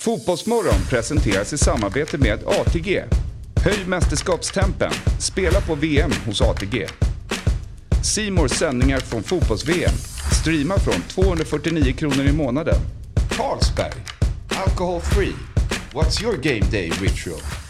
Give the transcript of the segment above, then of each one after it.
Fotbollsmorgon presenteras i samarbete med ATG. Höj mästerskapstempen. Spela på VM hos ATG. Simors sändningar från fotbolls-VM. Streama från 249 kronor i månaden. Carlsberg. Alcohol free. What's your game day ritual?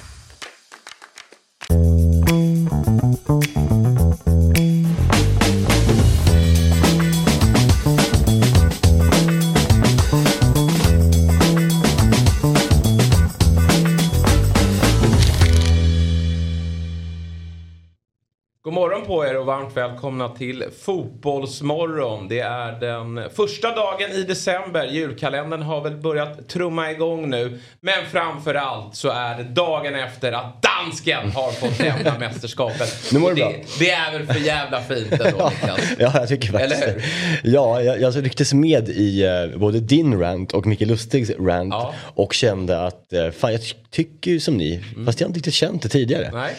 Och varmt välkomna till Fotbollsmorgon. Det är den första dagen i december. Julkalendern har väl börjat trumma igång nu. Men framför allt så är det dagen efter att dansken har fått lämna mästerskapet. Nu mår det, bra. det är väl för jävla fint ändå Niklas? Ja, jag tycker faktiskt Eller det. Ja, jag, jag rycktes med i eh, både din rant och Micke Lustigs rant Ja. och kände att eh, fan jag ty- tycker ju som ni, fast jag har inte riktigt känt det tidigare. Nej.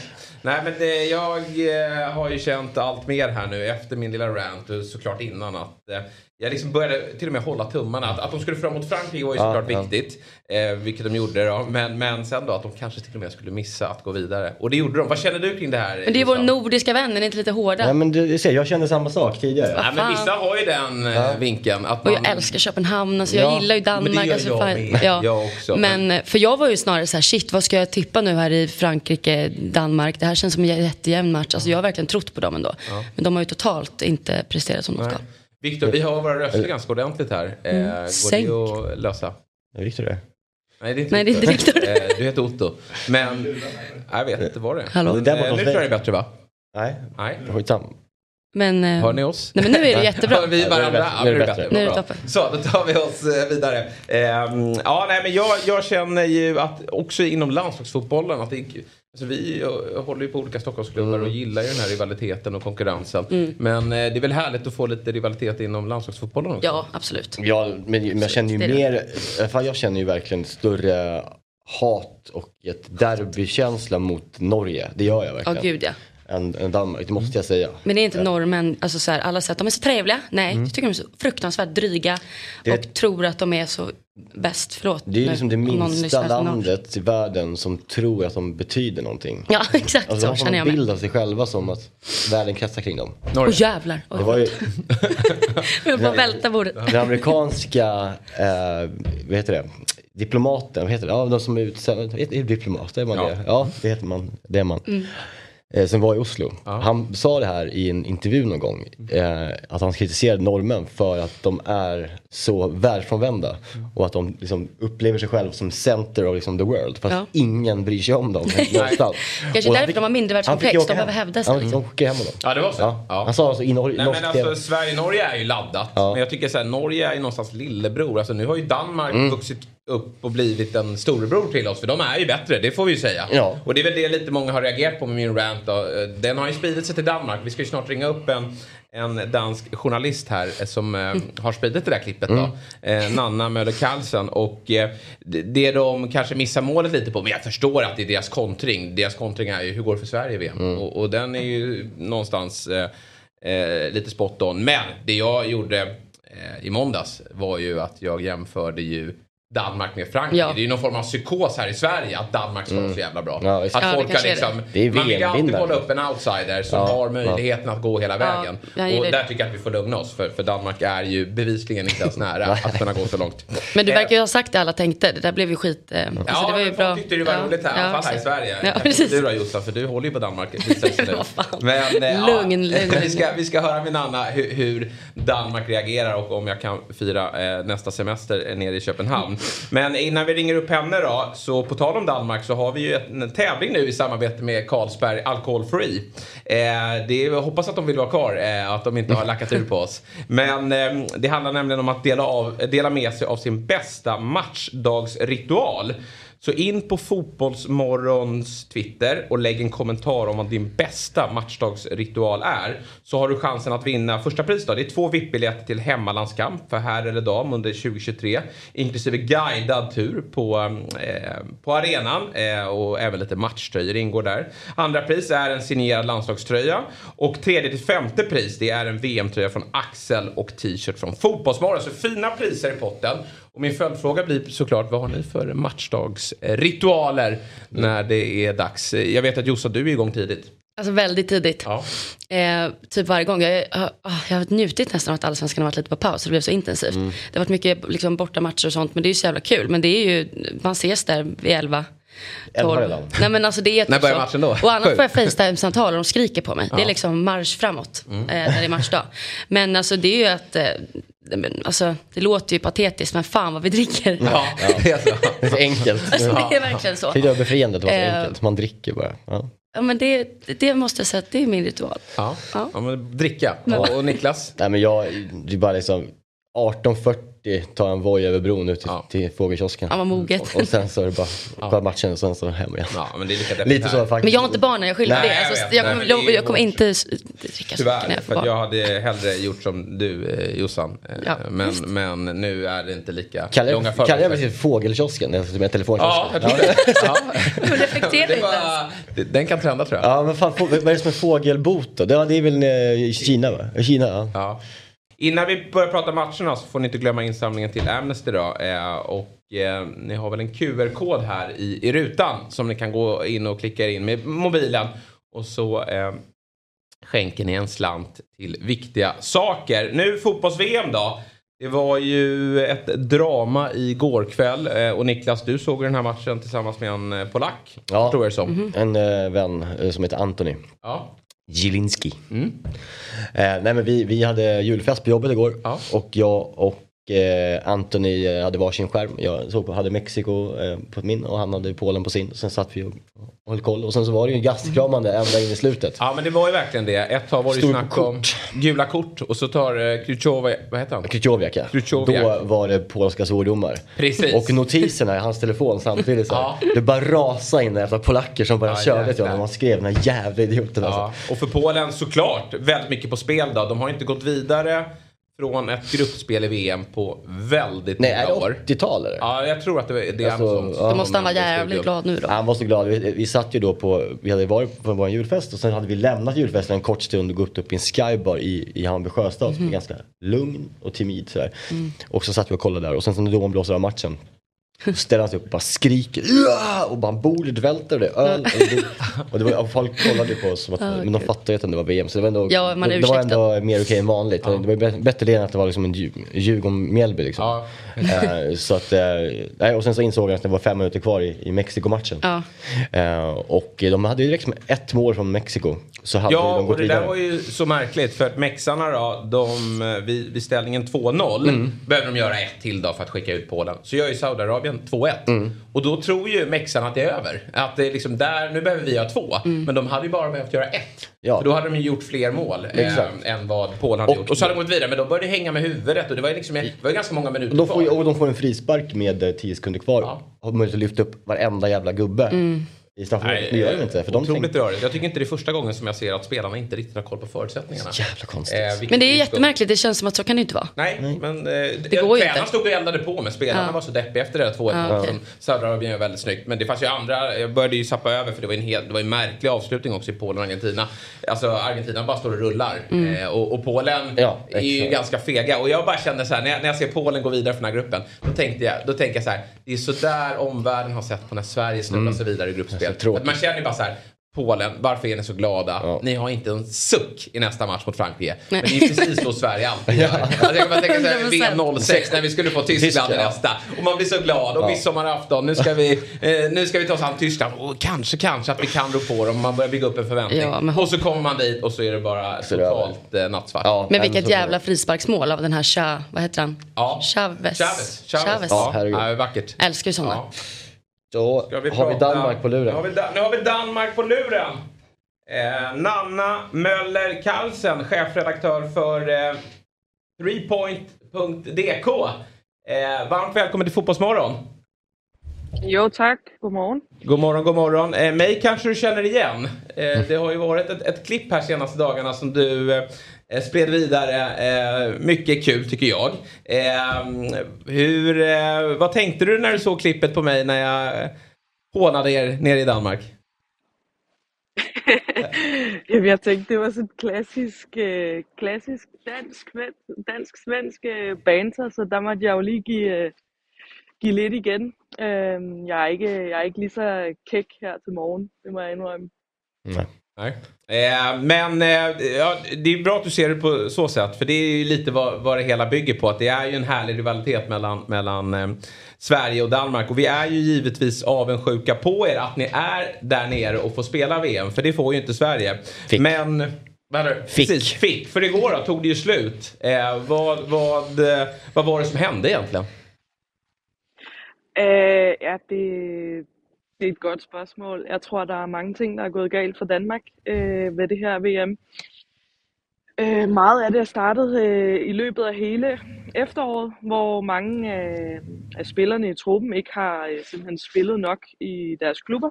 Nej men det, jag eh, har ju känt allt mer här nu efter min lilla rant och såklart innan att eh, jag liksom började till och med hålla tummarna. Att, att de skulle fram mot Frankrike var ju Ja, såklart ja. viktigt. Eh, vilket de gjorde då. Men, men sen då att de kanske till och med skulle missa att gå vidare. Och det gjorde de. Vad känner du kring det här? Men det är vår Gustav? nordiska vän, den är inte lite hårda? Ja, men du, ser, jag kände samma sak tidigare. Nej, men vissa har ju den eh, vinkeln. Att Och man, jag älskar Köpenhamn, alltså jag Ja, gillar ju men det Danmark. gör alltså, jag fan, med. Jag också, Men, eh, för jag var ju snarare så här, shit vad ska jag tippa nu här i Frankrike, Danmark? Det här känns som en jättejämn match. Alltså jag har verkligen trott på dem ändå. Men de har ju totalt inte presterat som de ska. Viktor, vi har våra röster ganska ordentligt här. Eh, går Mm. Sänk. det att lösa? Ja, Victor det. Nej, det är inte Nej, är Viktor. Eh, du heter Otto. Men jag vet inte vad det är. Hallå? Det där Eh, nu tror jag det är bättre va? Nej, Nej. Men, Hör ni oss? nej, men nu är det jättebra. Hör vi varandra? Ja, Ja, nu är det är bättre. bättre. Nu är det Bra. toppen. Så, då tar vi oss vidare. Ehm, ja, nej, men jag, jag känner ju att också inom landslagsfotbollen att det, alltså vi håller ju på olika Stockholmsklubbar Mm. och gillar ju den här rivaliteten och konkurrensen. Men eh, det är väl härligt att få lite rivalitet inom landslagsfotbollen också. Ja, absolut. Ja, men, men jag känner ju mer, fan, jag känner ju verkligen större hat och ett derbykänsla mot Norge. Det gör jag Ja, verkligen. gud ja. Än, än Danmark, det måste jag säga. Men det är inte norrmän, alltså så här, alla säger att de är så trevliga. Nej, jag tycker de är så fruktansvärt dryga. Det- Och tror att de är så bäst. Förlåt. Det är ju liksom det minsta landet i världen som tror att de betyder någonting. Ja, exakt Alltså, de så har känner en jag med. bild av sig själva som att världen kretsar kring dem. Åh jävlar. Oj, Det var ju Jag att välta bordet. den amerikanska, eh, vad heter det, diplomaten, vad heter det? Ja, de som är utsända, är är diplomat, är man Ja. det? Ja, det heter man, det är man. Mm. Eh, som var i Oslo. Han sa det här i en intervju någon gång. Eh, att han kritiserade norrmän för att de är så världsfrånvända. Och att de liksom upplever sig själva som center of liksom the world. Fast Ja. ingen bryr sig om dem. någonstans. Kanske därför fick- de har mindrevärldskomplex. han fick åka De behöver hävda sig, Ja, liksom. de skickade hem honom. Ja, det var så? Ja. Ja. Han sa alltså i Norge, Nej, men alltså, Sverige-Norge är ju laddat. Ja. Men jag tycker så här, Norge är ju någonstans lillebror. Alltså, nu har ju Danmark Mm. vuxit upp och blivit en storebror till oss. För de är ju bättre, det får vi ju säga. Ja. Och det är väl det lite många har reagerat på med min rant. Då. Den har ju spridit sig till Danmark. Vi ska ju snart ringa upp en, en dansk journalist här eh, som eh, har spridit det där klippet. Då. Eh, Nanna Möller Carlsen. Och eh, det- det de kanske missar målet lite på, men jag förstår att det är deras kontring. Deras kontring är ju hur går det för Sverige i VM? Och, och den är ju någonstans eh, eh, lite spot on. Men det jag gjorde eh, i måndags var ju att jag jämförde ju Danmark med Frankrike. Ja. Det är ju någon form av psykos här i Sverige att Danmark ska vara så jävla bra. Ja, att Ja, folk är liksom, det. Det är man vill alltid kolla upp en outsider som Ja, har möjligheten att gå hela vägen. och det. där tycker jag att vi får lugna oss. För, för Danmark är ju bevisligen inte ens nära att kunna gå så långt. Men du Eh, verkar ju ha sagt det alla tänkte. Det där blev ju skit. Eh, alltså, Ja, det var ju men bra. folk tyckte det var Ja, roligt här, i ja, alla fall här i. Sverige. Ja, precis. Du då Jossan, för du håller ju på Danmark. Men, eh, Lugn, lugn. Vi ska, vi ska höra med Nanna hur, hur Danmark reagerar och om jag kan fira eh, nästa semester nere i Köpenhamn. Men innan vi ringer upp henne då, så på tal om Danmark så har vi ju en, tävling nu i samarbete med Carlsberg Alcohol Free. Eh, det är, jag hoppas att de vill vara kvar, eh, att de inte har lackat ur på oss. Men eh, det handlar nämligen om att dela, av, dela med sig av sin bästa matchdagsritual. Så in på Fotbollsmorgons Twitter och lägg en kommentar om vad din bästa matchdagsritual är. Så har du chansen att vinna första pris då. Det är två VIP-biljetter till hemmalandskamp för herr eller dam under 2023. Inklusive guidad tur på, eh, på arenan eh, och även lite matchtröjor ingår där. Andra pris är en signerad landslagströja. Och tredje till femte pris det är en VM-tröja från Axel och t-shirt från Fotbollsmorgon. Så fina priser i potten. Och min följdfråga blir såklart, vad har ni för matchdagsritualer när det är dags? Jag vet att Jossa, du är igång tidigt. Alltså väldigt tidigt. Ja. Eh, typ varje gång. Jag, jag, jag har njutit nästan av att Allsvenskan har varit lite på paus. Det blev så intensivt. Mm. Det har varit mycket liksom, bortamatcher och sånt. Men det är ju så jävla kul. Men det är ju, man ses där vid elva. 12. redan? Nej men alltså det är När börjar matchen då? Och annars får jag Facetime-samtal och de skriker på mig. Ja. Det är liksom marsch framåt mm. eh, när det är matchdag. Men alltså det är ju att eh, Alltså, det låter ju patetiskt men fan vad vi dricker. Ja, ja. det är så. Enkelt. Alltså, det är verkligen så. Det är befriande att det var så eh, enkelt. Man dricker bara. Ja. Ja men det, det måste jag säga att det är min ritual. Ja, ja. ja men dricka. Och, och Niklas? Nej men jag, det är bara liksom 18.40 tar en Voi över bron ut till, ja. till fågelkiosken. Ja, vad moget. Och, och, sen så är det bara ja. matchen och sen så hem igen. Ja, men det är lika Lite så faktiskt. Men jag har inte barnen, jag skyller det. Alltså, jag, kommer, jag, jag kommer inte dricka så mycket när jag får barn. jag hade hellre gjort som du eh, Jossan. Eh, ja, men, men nu är det inte lika kallar långa förberedelser. Kallar jag precis fågelkiosken? Alltså med telefonkiosken? Ja, jag tror det. ja. Men reflektera inte Den kan trenda tror jag. Ja, men fan, vad är det som är fågelbot då? Det är väl eh, Kina va? Kina ja. Innan vi börjar prata matcherna så får ni inte glömma insamlingen till Amnesty då. Eh, och eh, ni har väl en QR-kod här i, i rutan som ni kan gå in och klicka in med mobilen. Och så eh, skänker ni en slant till viktiga saker. Nu fotbolls-VM då. Det var ju ett drama igår kväll eh, och Niklas du såg den här matchen tillsammans med en eh, polack. Ja, tror jag som. Mm -hmm. en äh, vän som heter Antoni. Ja. Jilinski. Mm. Eh, nej men vi, vi hade julfest på jobbet igår ja. och jag och Anthony eh, hade varsin skärm. Jag såg på, hade Mexiko eh, på min och han hade Polen på sin. Sen satt vi och höll koll. Och sen så var det ju gastkramande ända in i slutet. Ja men det var ju verkligen det. Ett tag var det ju snack om gula kort och så tar eh, Krychowiak, vad heter han? Krychowiak ja. Då var det polska svordomar. Precis. Och notiserna i hans telefon samtidigt så ja. Det bara rasade in efter polacker som bara ja, körde till honom och skrev den här jävla idioten ja. alltså. Och för Polen såklart väldigt mycket på spel då. De har inte gått vidare från ett gruppspel i VM på väldigt Nej, många år. Nej, är det 80-tal eller? Ja, jag tror att det, det är alltså, något sånt. Då måste han vara jävligt glad nu då. Han var så glad. Vi, vi satt ju då på, vi hade varit på vår julfest och sen hade vi lämnat julfesten en kort stund och gått upp i en skybar i, i Hammarby sjöstad mm. som är ganska lugn och timid sådär. Mm. Och så satt vi och kollade där och sen så när domaren blåser av matchen ställer han sig upp och bara skriker och bara bordet välter och det är öl. Och, det, och, det var, och folk kollade på oss som att, oh, men de fattade ju att det var VM så det var ändå, ja, det, det, var ändå mer okej än vanligt. Ja. Det var bättre det än att det var liksom en Djurgården-Mjällby liksom. Ja. Uh, så att, uh, och sen så insåg jag att det var fem minuter kvar i, i Mexiko-matchen. Ja. Uh, och de hade ju direkt med ett mål från Mexiko. Så hade ja, de gått och det vidare. där var ju så märkligt för att mexarna då, de, vid, vid ställningen 2-0 mm. behöver de göra ett till då för att skicka ut Polen. Så gör ju Saudiarabien 2-1. Mm. Och då tror ju mexarna att det är över. Att det är liksom där, nu behöver vi göra två. Mm. Men de hade ju bara behövt göra ett. Ja. För då hade de ju gjort fler mål äh, än vad Polen hade och, gjort. Och så hade de gått vidare men de började hänga med huvudet och det var ju liksom, det var ganska många minuter de får, kvar. Och de får en frispark med 10 sekunder kvar. Ja. Har möjlighet att lyfta upp varenda jävla gubbe. Mm i straffområdet. Det gör de inte. För otroligt de rörigt. Jag tycker inte det är första gången som jag ser att spelarna inte riktigt har koll på förutsättningarna. Jävla konstigt. Eh, men det är jättemärkligt. Det känns som att så kan det inte vara. Nej, Nej. men eh, det går ju inte. stod och eldade på men spelarna ja. var så deppiga efter det där 2-1 ja, okay. Saudiarabien gör väldigt snyggt. Men det fanns ju andra. Jag började ju sappa över för det var en, hel, det var en märklig avslutning också i Polen och Argentina. Alltså Argentina bara står och rullar. Mm. Eh, och, och, Polen ja, är ju ganska fega. Och jag bara kände så här, när jag, när jag ser Polen gå vidare från den här gruppen. Då tänkte jag, då tänker jag så här. Det är så där omvärlden har sett på när Sverige snubblar mm. sig vidare i gruppspel. Att man känner bara så här. Polen, varför är ni så glada? Ja. Ni har inte en suck i nästa match mot Frankrike. Nej. Men det är precis så Sverige alltid gör. ja. alltså jag kan tänka såhär, VM 06 när vi skulle få Tyskland i nästa. Och man blir så glad. Och ja. midsommarafton, nu ska, vi, eh, nu ska vi ta oss an Tyskland. Och kanske, kanske att vi kan rå på dem. Man börjar bygga upp en förväntning. Ja, men... Och så kommer man dit och så är det bara så totalt eh, nattsvart. Ja, men vilket jävla frisparksmål av den här Cha, vad heter han? Ja. Chavez. Chavez. Chavez. Chavez. Ja, herregud. vackert. Älskar ju sådana. Då vi har vi Danmark på luren. Nu har vi, nu har vi Danmark på luren. Eh, Nanna Möller Karlsen, chefredaktör för eh, threepoint.dk. Eh, varmt välkommen till Fotbollsmorgon. Jo tack, god morgon. God morgon, god morgon. Eh, mig kanske du känner igen. Eh, det har ju varit ett, ett klipp här senaste dagarna som du eh, Eh, spred vidare. Eh, mycket kul tycker jag. Eh, hur, eh, vad tänkte du när du såg klippet på mig när jag hånade er nere i Danmark? jag tänkte det var så klassisk, klassisk dansk, dansk-svensk øh, banter, så där måste jag ju lige give lidt igen. Jeg, ikke, jeg er ikke lige så kæk her til morgen, det må jeg indrømme. Nej. Nej. Eh, men eh, ja, det är bra att du ser det på så sätt. För det är ju lite vad, vad det hela bygger på. Att det är ju en härlig rivalitet mellan, mellan eh, Sverige och Danmark. Och vi är ju givetvis avundsjuka på er att ni är där nere och får spela VM. För det får ju inte Sverige. Fick. Men... Vad är det? Fick. Precis, fick. För igår då, tog det ju slut. Eh, vad, vad, eh, vad var det som hände egentligen? Øh, ja, det, det er et godt spørgsmål. Jeg tror, der er mange ting, der er gået galt for Danmark øh, ved det her VM. Øh, meget af det er startet øh, i løbet af hele efteråret, hvor mange af, af spillerne i truppen ikke har øh, simpelthen spillet nok i deres klubber.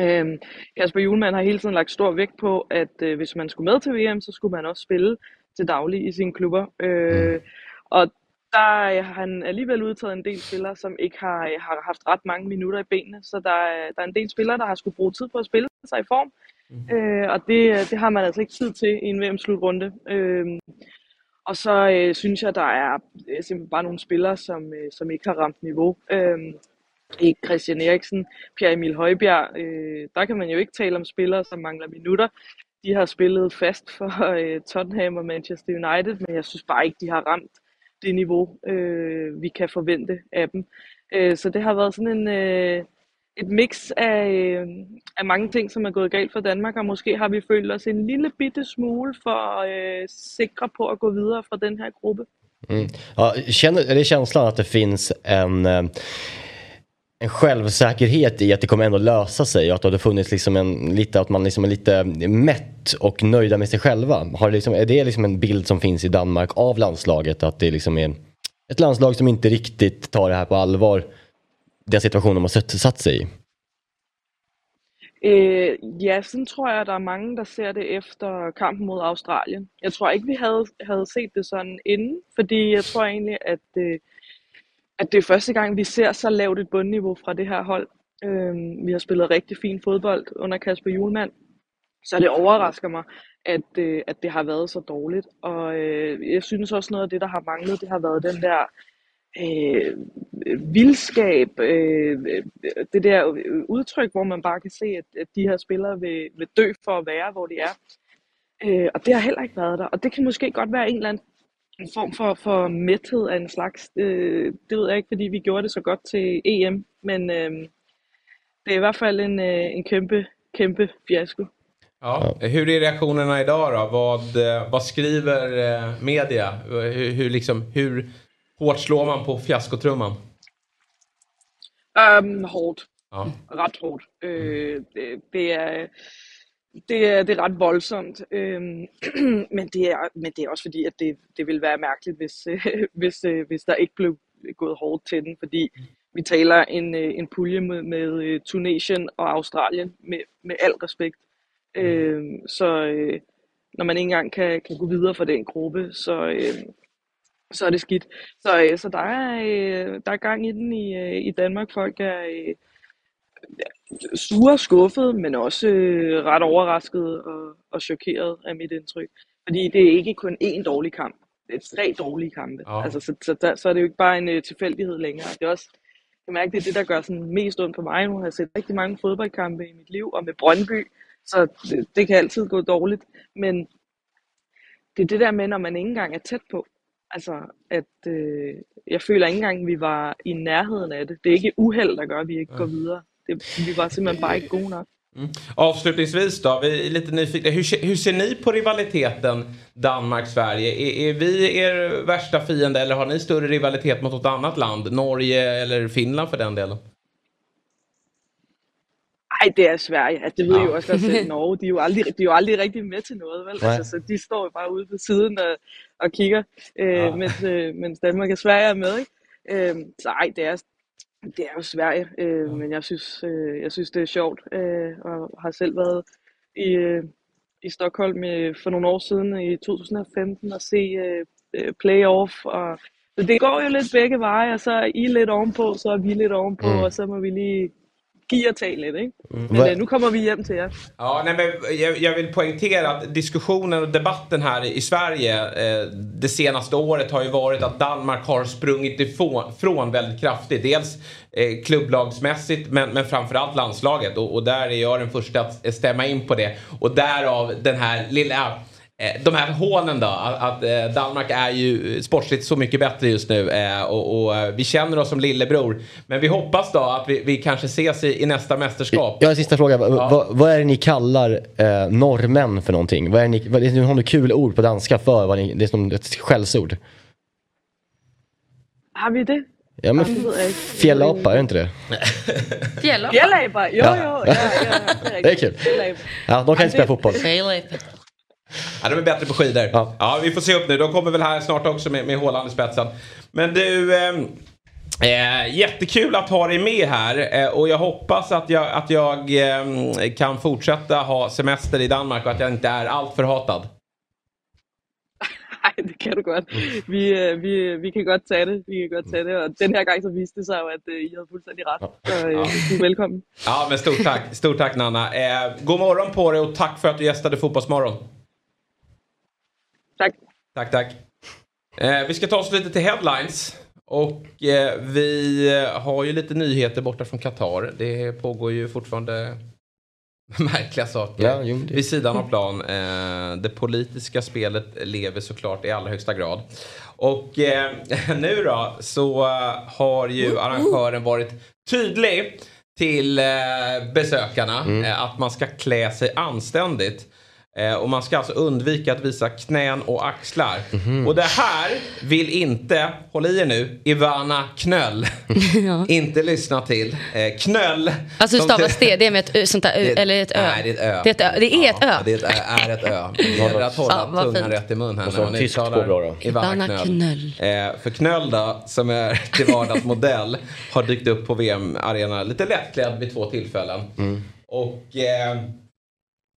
Øh, Kasper Julemand har hele tiden lagt stor vægt på, at øh, hvis man skulle med til VM, så skulle man også spille til daglig i sine klubber. Øh, og der har han alligevel udtaget en del spillere, som ikke har, har haft ret mange minutter i benene. Så der, er- der er en del spillere, der har skulle bruge tid på at spille sig i form. Mm. Øh, og det, det har man altså ikke tid til i en VM-slutrunde. Øh, og så øh, synes jeg, der er øh, simpelthen bare nogle spillere, som, øh, som ikke har ramt niveau. Øh, Christian Eriksen, Pierre Emil Højbjerg. Øh, der kan man jo ikke tale om spillere, som mangler minutter. De har spillet fast for øh, Tottenham og Manchester United, men jeg synes bare ikke, de har ramt det niveau, øh, vi kan forvente af dem. Øh, så det har været sådan en, øh, et mix af, øh, af mange ting, som er gået galt for Danmark, og måske har vi følt os en lille bitte smule for øh, sikre på at gå videre fra den her gruppe. Mm. Ja, känner, är det känslan att det finns en, eh, en självsäkerhet i att det kommer ändå lösa sig och att det har funnits liksom en, lite, att man liksom är lite mätt och nöjda med sig själva? Har det liksom, är det liksom en bild som finns i Danmark av landslaget? Att det liksom är ett landslag som inte riktigt tar det här på allvar, den situation de har satt sig i? Øh, ja, sådan tror jeg, der er mange, der ser det efter kampen mod Australien. Jeg tror ikke, vi havde, havde set det sådan inden, fordi jeg tror egentlig, at, øh, at det er første gang, vi ser så lavt et bundniveau fra det her hold. Øh, vi har spillet rigtig fin fodbold under Kasper Julemand, så det overrasker mig, at, øh, at det har været så dårligt. Og øh, jeg synes også noget af det, der har manglet, det har været den der øh, vildskab, øh, øh, det der øh, udtryk, hvor man bare kan se, at, at de her spillere vil, vil dø for at være, hvor de er. Øh, og det har heller ikke været der. Og det kan måske godt være en eller anden en form for, for mæthed af en slags. Øh, det ved jeg ikke, fordi vi gjorde det så godt til EM, men øh, det er i hvert fald en, øh, en kæmpe, kæmpe fiasko. Ja. Hur är reaktionerna idag då? Vad, eh, vad skriver eh, media? Hur, hur, liksom, hur hårt slår man på fiaskotrumman? Um, hårdt. Ja. Ret hårdt. Øh, det, det, er, det, er, det er ret voldsomt. Øhm, men, det er, men det er også fordi, at det, det ville være mærkeligt, hvis, øh, hvis, øh, hvis der ikke blev gået hårdt til den. Fordi vi taler en, øh, en pulje med, med øh, Tunesien og Australien, med, med al respekt. Øh, så øh, når man ikke engang kan, kan gå videre fra den gruppe, så, øh, så er det skidt. Så, øh, så der, er, øh, der er gang i den i, øh, i Danmark. Folk er øh, sure skuffet, men også øh, ret overrasket og, og chokeret af mit indtryk. Fordi det er ikke kun én dårlig kamp. Det er tre dårlige kampe. Ja. Altså, så, så, der, så er det jo ikke bare en øh, tilfældighed længere. Det er også, jeg kan mærke, det er det, der gør sådan mest ondt på mig. Nu har jeg set rigtig mange fodboldkampe i mit liv, og med Brøndby, så det, det kan altid gå dårligt. Men det er det der med, når man ikke engang er tæt på. Altså, at øh, jeg føler ikke engang, at vi var i nærheden af det. Det er ikke uheld, der gør, at vi ikke går videre. Det, vi var simpelthen bare ikke gode nok. Mm. Avslutningsvis då, vi är lite nyfikna. Hur, hur ser ni på rivaliteten Danmark-Sverige? Är, är vi er värsta fiende eller har ni större rivalitet mot något annat land? Norge eller Finland för den delen? Ej, det er Sverige. Altså, det ved Ja. også godt selv. Norge, de er jo aldrig, de er jo aldrig rigtig med til noget, vel? Nej. Altså, så de står jo bare ude på siden og, og kigger, øh, Ja. mens Danmark og Sverige er med, ikke? Øh, så ej, det er, det er jo Sverige, øh, men jeg synes, øh, jeg synes, det er sjovt, øh, og har selv været i, øh, i Stockholm øh, for nogle år siden, i 2015, og se øh, øh, playoff, og så det går jo lidt begge veje, og så er I lidt ovenpå, så er vi lidt ovenpå, Mm. mm. og så må vi lige give og tage lidt, ikke? Men øh, nu kommer vi hjem til jer. Ja, nej, men jag, jag vill poängtera att diskussionen och debatten här i Sverige eh, det senaste året har ju varit att Danmark har sprungit ifrån från väldigt kraftigt. Dels eh, klubblagsmässigt men, men framförallt landslaget och, och där är jag den första att stämma in på det. Och därav den här lilla eh, de här hånen då, att, eh, Danmark är ju sportsligt så mycket bättre just nu eh, och, och eh, vi känner oss som lillebror. Men vi hoppas då att vi, vi kanske ses i, i nästa mästerskap. Jag har en sista fråga. Va- va- vad är det ni kallar eh, norrmän för någonting? Vad är ni, vad, ni har något kul ord på danska för vad ni, det är som ett skällsord. Har vi det? Ja men ikke. fjällapa, är det inte det? Fjällapa. Fjällaber! Jo, Ja. jo, ja, ja, Det är kul. Ja, de kan inte spela fotboll. Fjällapa. Ja, de är bättre på skidor. Ja. Ja. vi får se upp nu. De kommer väl här snart också med, med Haaland i spetsen. Men du, ehm, eh, jättekul att ha dig med här. Eh, och jag hoppas att jag, att jag ehm, kan fortsätta ha semester i Danmark och att jag inte är allt förhatad. Nej, det kan du godt. Vi, øh, vi, vi kan godt tage det. Vi kan godt tage det. Og den her gang så viste det sig jo, at øh, I havde fuldstændig ret. Så øh, du er velkommen. Ja, men stort tack. Stort tack Nanna. Eh, god morgon på dig och tack för att du gästade Fotbollsmorgon. Tak. Tack, tack. Eh, vi ska ta oss lite till headlines. Och eh, vi eh, har ju lite nyheter borta från Qatar. Det pågår ju fortfarande märkliga saker Ja, jo, det- vid sidan av plan. Eh, det politiska spelet lever såklart i allra högsta grad. Och eh, nu då så har ju arrangören varit tydlig till eh, besökarna Mm. eh, att man ska klä sig anständigt. Eh, och man ska alltså undvika att visa knän och axlar. Mhm. Och det här vill inte, håll i er nu, Ivana Knöll inte lyssna till. Eh, knöll. Alltså hur stavas det? Det är med ett ö, sånt där ö, Det- eller ett ö? Nej, det är ett ö. Det är ett ö. Det är ett ö. Ja, det är ett, är ett ö. Det gäller att hålla Ja, tungan rätt i mun här Måste när ha man uttalar på bra då. Ivana Ivana Knöll. Eh, för Knöll då, som är till vardags modell, har dykt upp på VM-arena lite lättklädd vid två tillfällen. Mm. Och...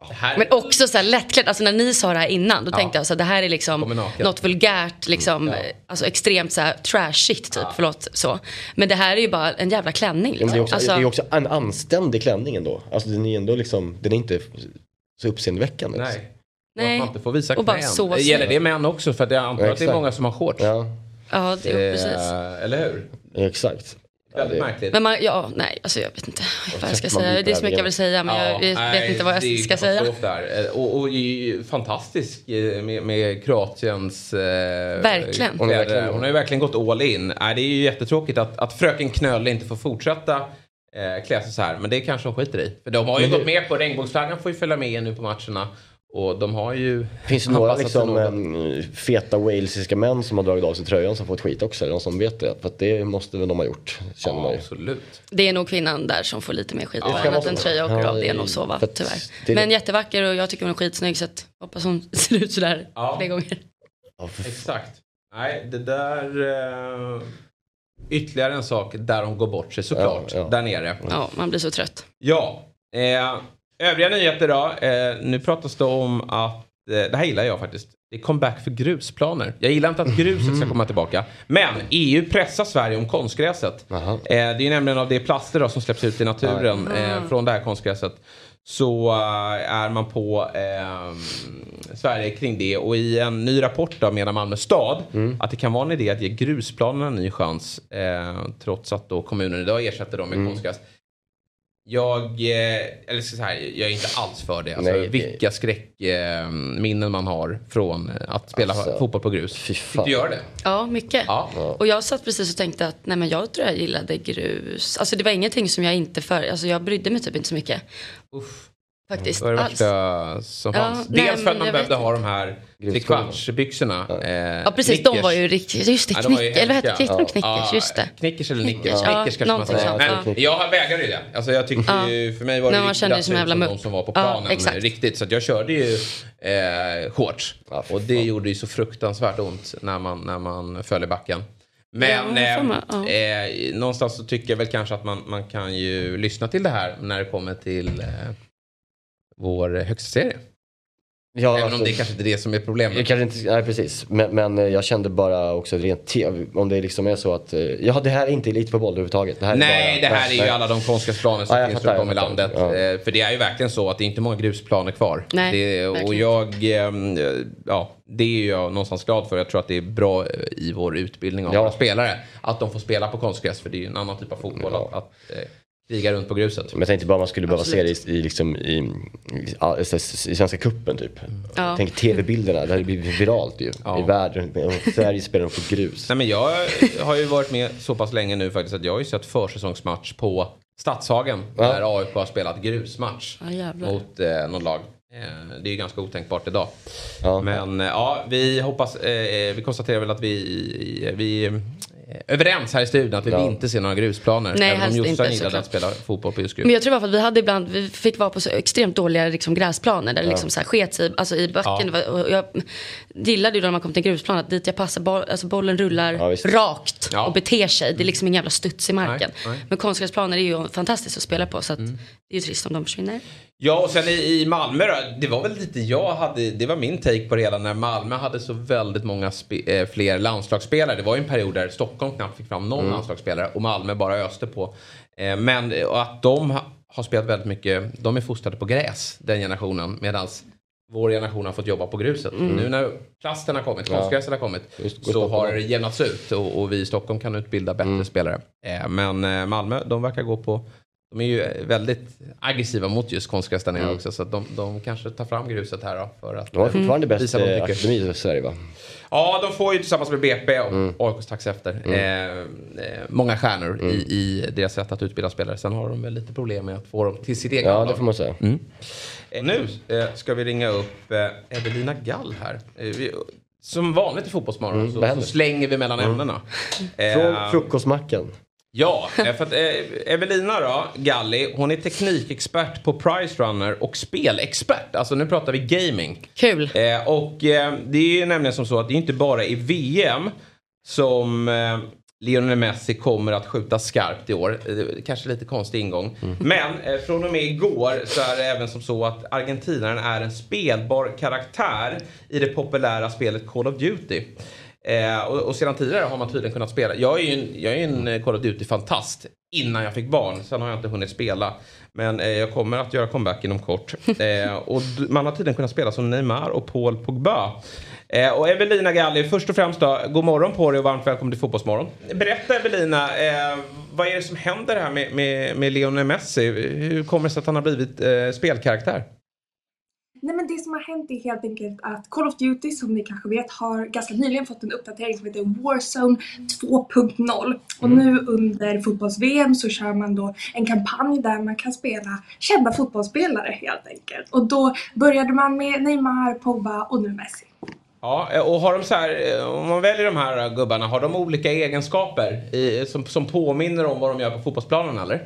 Eh, här, Men också så här lättklädd, alltså när ni sa det här innan då Ja. tänkte jag så här, det här är liksom något vulgärt, liksom, Ja. eh, alltså extremt så här trashigt typ, förlåt så. Men det här är ju bara en jävla klänning. Ja, men det, är Liksom. också, Alltså, det är också en anständig klänning ändå. Alltså den är ändå liksom, den är inte så uppseendeväckande. nej. Och Nej. Att man inte får visa Och bara knän. så Gäller snygg. det män också? För att jag antar Ja, att det är många som har shorts. Ja, ja, det är Eh, precis. eller hur? exakt. Ja, Väldigt märkligt. Men man, ja, nej, alltså jag vet inte vad jag ska säga. Det är så mycket jag vill säga men jag vet, nej, vet inte vad jag ska säga. Eh, Och, och är ju fantastisk eh, med, med Kroatiens... Eh, Verkligen. Hon, Hon verkligen- hon har ju verkligen gått all in. Nej, det är ju jättetråkigt att, att fröken Knöll inte får fortsätta eh, klä sig så här. Men det kanske de skiter i. För de har ju Men gått med på regnbågsflaggan får ju följa med nu på matcherna. Och de har ju... Finns det några liksom, noga. eh, feta walesiska män som har dragit av sig tröjan som fått skit också? Är det någon som vet det? För att det måste väl de ha gjort, känner man Ja, ju. absolut. Det är nog kvinnan där som får lite mer skit Ja, än att en tröja åker Ja, av. Det är nog så va, för att tyvärr. det- Men jättevacker och jag tycker hon är skitsnygg så att hoppas hon ser ut sådär Ja. fler gånger. Ja, för. Exakt. Nej, det där... Eh, ytterligare en sak där de går bort sig såklart. Ja, ja. Där nere. Ja, man blir så trött. Ja. Eh, övriga nyheter då. Eh, nu pratas det om att, eh, det här gillar jag faktiskt. Det är comeback för grusplaner. Jag gillar inte att gruset ska komma tillbaka. Men EU pressar Sverige om konstgräset. Eh, det är nämligen av det plaster då som släpps ut i naturen eh, från det här konstgräset. Så eh, är man på eh, Sverige kring det. Och i en ny rapport då menar Malmö stad att det kan vara en idé att ge grusplanerna en ny chans. Trots att då kommunen idag ersätter dem med konstgräs. Jag, eh, eller så här, jag är inte alls för det. Alltså, Nej, vilka skräckminnen man har från eh, att spela Alltså, fotboll på grus. fy fan. Du gör det? Ja, mycket. Ja. Och jag satt precis och tänkte att nej men jag tror jag gillade grus. Alltså det var ingenting som jag inte för, alltså jag brydde mig typ inte så mycket. Uff. Faktiskt. Det var det värsta som Ja, fanns. nej, Dels för men att man behövde ha de här trekvartsbyxorna. Eh, Ja precis, de var ju riktigt, just det, Ja, knick, eller vad hette det? Heter de knickers? Ja, Just det. Knickers eller nickers. Ja, Knickers kanske man säger. Men ja. jag vägrade ju det. Alltså jag tyckte Ja. ju, för mig var det man se som som mupp. de som var på Ja, planen. exakt. riktigt. Så att jag körde ju eh, shorts. Ja, och det fan. gjorde ju så fruktansvärt ont när man, när man föll i backen. Men Ja, med, eh, eh, någonstans så tycker jag väl kanske att man, man kan ju lyssna till det här när det kommer till eh, vår högsta serie. Ja, Även alltså- om det kanske inte är det som är problemet. Jag kanske inte, nej precis. Men, men eh, jag kände bara också rent te- om det liksom är så att, eh, ja det här är inte elitfotboll överhuvudtaget. Det här är Nej, bara, det här är ju nej. alla de konstgräsplaner som Ja, finns runt om i landet. Ja. Eh, För det är ju verkligen så att det är inte många grusplaner kvar. Nej, det, och jag, ehm, ja, det är jag någonstans glad för. Jag tror att det är bra i vår utbildning av Ja. våra spelare. Att de får spela på konstgräs, för det är ju en annan typ av fotboll Ja. att, att kriga runt på gruset. Men jag tänkte bara man skulle behöva Absolut. se det i, i, liksom, i, i, i, i Svenska Cupen typ. Ja. Tänk tv-bilderna, det hade blivit viralt ju. Ja. I världen, och Sverige spelar på grus. Nej, men jag har ju varit med så pass länge nu faktiskt att jag har ju sett försäsongsmatch på Stadshagen. Ja. Där AIK har spelat grusmatch Ja, mot eh, någon lag. Eh, det är ju ganska otänkbart idag. Ja. Men eh, ja, vi hoppas, eh, vi konstaterar väl att vi, vi överens här i studion att vi Ja. inte se några grusplaner. Nej, även om Jossan gillade att spela fotboll på just grus. Men jag tror bara för att vi hade ibland, vi fick vara på så extremt dåliga liksom, gräsplaner där det liksom så här sket i, alltså, i backen. Och jag gillade ju då när man kom till en grusplan att dit jag passar, boll, alltså bollen rullar Ja, rakt Ja. och beter sig. Det är liksom ingen jävla studs i marken. Nej, nej. Men konstgräsplaner är ju fantastiskt att spela på så att det är ju trist om de försvinner. Ja, och sen i, i Malmö då, det var väl lite jag hade, det var min take på det hela när Malmö hade så väldigt många spe, eh, fler landslagsspelare. Det var ju en period där Stockholm knappt fick fram någon landslagsspelare och Malmö bara öste på. Eh, men att de ha, har spelat väldigt mycket, de är fostrade på gräs, den generationen, medan vår generation har fått jobba på gruset. Nu när plasten har kommit, konstgräset har kommit, Just- så har det jämnats ut och, och vi i Stockholm kan utbilda bättre spelare. Eh, men eh, Malmö, de verkar gå på de är ju eh, väldigt aggressiva mot just konstgräs där nere också. Så att de, de kanske tar fram gruset här då. För att, De har fortfarande bäst visa vad de eh, akademi i Sverige va? Ja, de får ju tillsammans med BP och Mm. AIK strax efter eh, eh, många stjärnor i, i deras sätt att utbilda spelare. Sen har de väl lite problem med att få dem till sitt eget Ja lag. det får man säga. Eh, Nu eh, ska vi ringa upp eh, Evelina Gall här. Eh, vi, som vanligt i Fotbollsmorgon Mm, så, så slänger vi mellan ämnena. Från Eh, frukostmackan. Ja, eh, för att eh, Evelina då, Galli, hon är teknikexpert på Price Runner och spelexpert. Alltså nu pratar vi gaming. Kul. Eh, och eh, det är ju nämligen som så att det är inte bara i VM som eh, Lionel Messi kommer att skjuta skarpt i år. Eh, Kanske lite konstig ingång. Men eh, från och med igår så är det även som så att argentinaren är en spelbar karaktär i det populära spelet Call of Duty. Eh, och, och sedan tidigare har man tydligen kunnat spela. Jag är ju en, jag är en eh, Call of Duty-fantast innan jag fick barn. Sen har jag inte hunnit spela. Men eh, jag kommer att göra comeback inom kort. Eh, och man har tydligen kunnat spela som Neymar och Paul Pogba. Eh, och Evelina Galli, först och främst då, god morgon på dig och varmt välkommen till Fotbollsmorgon. Berätta Evelina, eh, vad är det som händer här med, med, med Lionel Messi? Hur kommer det sig att han har blivit eh, spelkaraktär? Nej men det som har hänt är helt enkelt att Call of Duty som ni kanske vet har ganska nyligen fått en uppdatering som heter Warzone 2.0 och nu under fotbolls-VM så kör man då en kampanj där man kan spela kända fotbollsspelare helt enkelt och då började man med Neymar, Pogba och nu Messi. Ja, och har de så här, om man väljer de här gubbarna, har de olika egenskaper i, som, som påminner om vad de gör på fotbollsplanen eller?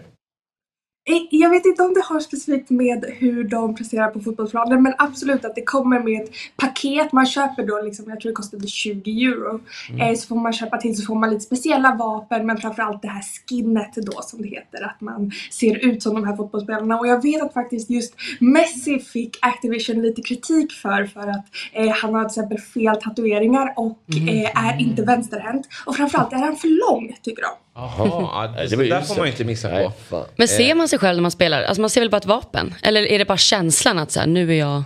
Eh, Jag vet inte om det har specifikt med hur de presterar på fotbollsplanen men absolut att det kommer med ett paket. Man köper då liksom, jag tror det kostade 20 euro. Eh, så får man köpa till så får man lite speciella vapen men framförallt det här skinnet då som det heter. Att man ser ut som de här fotbollsspelarna. Och jag vet att faktiskt just Messi fick Activision lite kritik för för att eh, han har till exempel fel tatueringar och eh, är inte vänsterhänt. Och framförallt är han för lång tycker de. Jaha, ja, Nej, det, ju där får man ju inte missa Nej, på. fan. Men ser man sig själv när man spelar? Alltså man ser väl bara ett vapen? Eller är det bara känslan att så här, nu är jag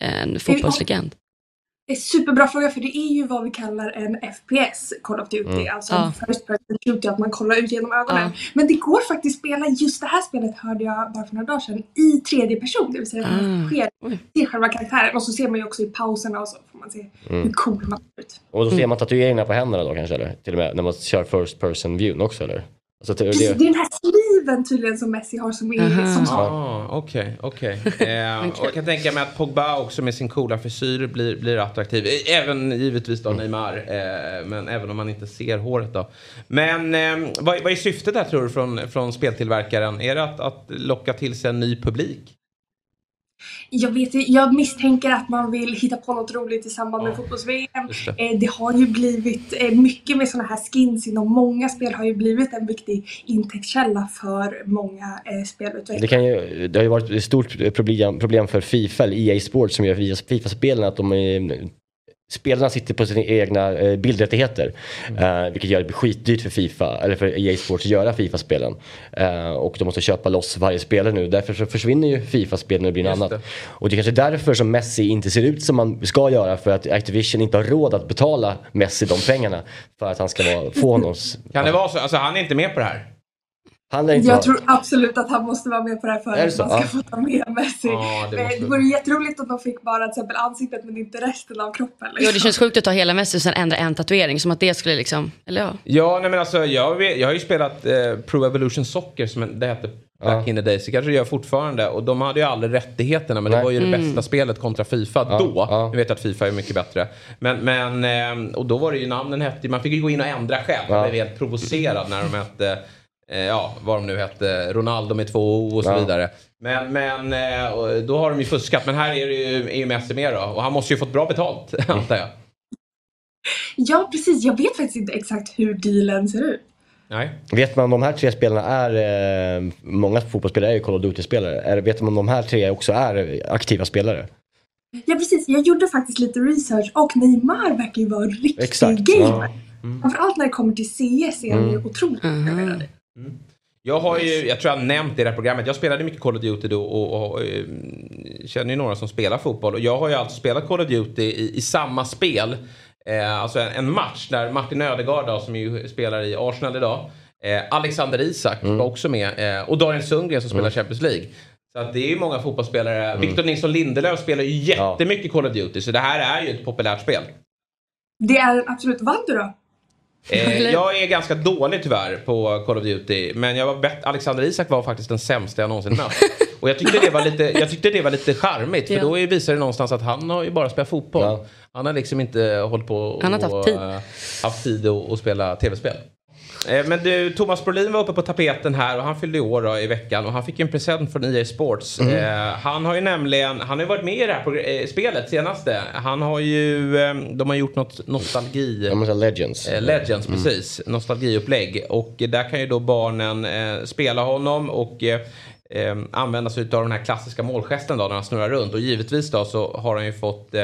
en fotbollslegend? Är superbra fråga för det är ju vad vi kallar en FPS Call of Duty. Alltså Ja. en first person shooter, att man kollar ut genom ögonen. Ja. Men det går faktiskt spela just det här spelet hörde jag bara för några dagar sedan i tredje person. Det vill säga att man Ah. sker, Oj. ser själva karaktären och så ser man ju också i pauserna och så får man se hur cool man ser ut. Och då ser man tatueringarna på händerna då kanske eller? Till och med när man kör first person view också eller? Alltså, det, det, det är den här sliven tydligen som Messi har som är som Ah, Okej, okej. Eh, och jag kan tänka mig att Pogba också med sin coola frisyr blir, blir attraktiv. Eh, Även givetvis då Neymar, eh, men även om man inte ser håret då. Men eh, vad, vad är syftet här tror du från, från speltillverkaren? Är det att, att locka till sig en ny publik? Jag, vet, jag misstänker att man vill hitta på något roligt i samband med ja, fotbolls-VM. Det. Eh, det. har ju blivit eh, mycket med sådana här skins inom många spel har ju blivit en viktig intäktskälla för många eh, spelutvecklare. Det, kan ju, det har ju varit ett stort problem, problem för Fifa, eller EA Sports som gör Fifa-spelen, att de spelarna sitter på sina egna eh, bildrättigheter. Mm. Eh, vilket gör det skitdyrt för Fifa, eller för EA Sports att göra Fifa-spelen. Eh, och de måste köpa loss varje spelare nu. Därför så försvinner ju Fifa-spelen och blir något annat. Och det är kanske är därför som Messi inte ser ut som man ska göra. För att Activision inte har råd att betala Messi de pengarna. För att han ska vara, få honom. Kan det vara så? Alltså han är inte med på det här? Jag vara... tror absolut att han måste vara med på det här för att man ska ja. få ta med Messi. Ja, det, måste... det vore jätteroligt om de fick bara till exempel ansiktet men inte resten av kroppen. Liksom. Jo, det känns sjukt att ta hela Messi och sen ändra en tatuering. Som att det skulle liksom, eller ja. Ja, nej men alltså jag, vet, jag har ju spelat eh, Pro Evolution Soccer som det hette back ja. in the days. Det kanske det gör fortfarande. Och de hade ju aldrig rättigheterna men nej. det var ju det mm. bästa spelet kontra Fifa ja, då. Ja. Jag vet att Fifa är mycket bättre. Men, men eh, och då var det ju namnen hette, man fick ju gå in och ändra själv. Jag blev helt provocerad när de hette ja, vad de nu hette, Ronaldo med två O och så ja. vidare. Men, men eh, då har de ju fuskat. Men här är det ju, är ju Messi med då. Och han måste ju fått bra betalt, antar jag. Ja, precis. Jag vet faktiskt inte exakt hur dealen ser ut. Nej. Vet man om de här tre spelarna är, eh, många fotbollsspelare är ju Call of Duty-spelare. Vet man om de här tre också är aktiva spelare? Ja precis, jag gjorde faktiskt lite research och Neymar verkar ju vara en riktig Exakt, gamer. Ja. Mm. Framförallt när det kommer till CS är han ju mm. otroligt mm. Mm. Jag har ju, jag tror jag har nämnt i det här programmet, jag spelade mycket Call of Duty då och, och, och eh, känner ju några som spelar fotboll. Och jag har ju alltså spelat Call of Duty i, i samma spel. Eh, alltså en, en, match där Martin Ödegaard då, som ju spelar i Arsenal idag. Eh, Alexander Isak mm. var också med. Eh, och Daniel Sundgren som spelar mm. Champions League. Så att det är ju många fotbollsspelare. Mm. Victor Nilsson Lindelöf spelar ju jättemycket ja. Call of Duty. Så det här är ju ett populärt spel. Det är absolut. Vann du då? Eh, jag är ganska dålig tyvärr på Call of Duty. Men jag var bett, Alexander Isak var faktiskt den sämsta jag någonsin mött. Och jag tyckte det var lite, jag tyckte det var lite charmigt. För ja. då visar det någonstans att han har ju bara spelat fotboll. Ja. Han har liksom inte hållit på och, han har haft tid, uh, haft tid att, att spela tv-spel. Eh, men du, Thomas Brolin var uppe på tapeten här och han fyllde år då, i veckan och han fick en present från EA Sports. Mm. Eh, han har ju nämligen, han har ju varit med i det här eh, spelet senaste. Han har ju, eh, de har gjort något nostalgi... De har Legends. Eh, Legends, mm. precis. Nostalgiupplägg. Och där kan ju då barnen eh, spela honom och använda sig av den här klassiska målgesten då när han snurrar runt. Och givetvis då så har han ju fått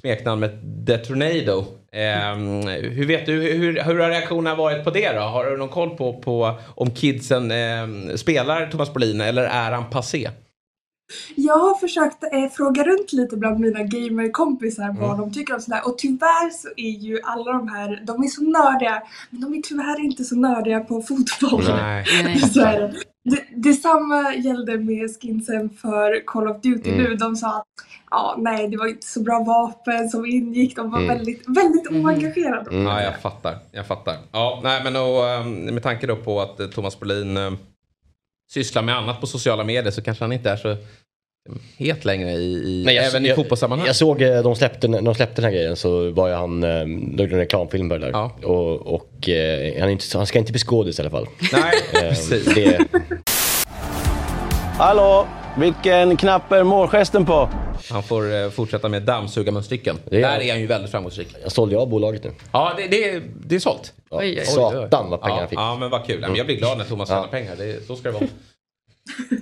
smeknamnet The Tornado. Eh, hur, vet du, hur, hur har reaktionerna varit på det då? Har du någon koll på, på om kidsen eh, spelar Thomas Brolin eller är han passé? Jag har försökt eh, fråga runt lite bland mina gamerkompisar mm. vad de tycker om sådär och tyvärr så är ju alla de här, de är så nördiga men de är tyvärr inte så nördiga på fotboll. Nej. så är det. Det, detsamma gällde med skinsen för Call of Duty mm. nu. De sa att ja, nej, det var inte så bra vapen som ingick. De var mm. väldigt, väldigt mm. oengagerade. Mm. Ja, jag fattar. Jag fattar. Ja, nej, men och, ehm, med tanke då på att eh, Thomas Brolin äh, sysslar med annat på sociala medier så kanske han inte är så het längre i, i Nej, jag, även i fotbollssammanhang. Jag såg eh, de släppte, när de släppte den här grejen så var ju han, de gjorde en reklamfilm där. Ja. Och, och eh, han, inte, han ska inte bli skådis i alla fall. Nej, precis. Det... Hallå, vilken knapp är målgesten på? Han får eh, fortsätta med dammsugarmunstycken. Där är han ju väldigt framgångsrik. Jag sålde ju av bolaget nu. Ja, det, det, det är sålt. Ja, oj, oj, oj. Satan vad pengar ja, jag fick. Ja, men vad kul. Mm. Jag blir glad när Thomas tjänar ja. pengar. Det, så ska det vara.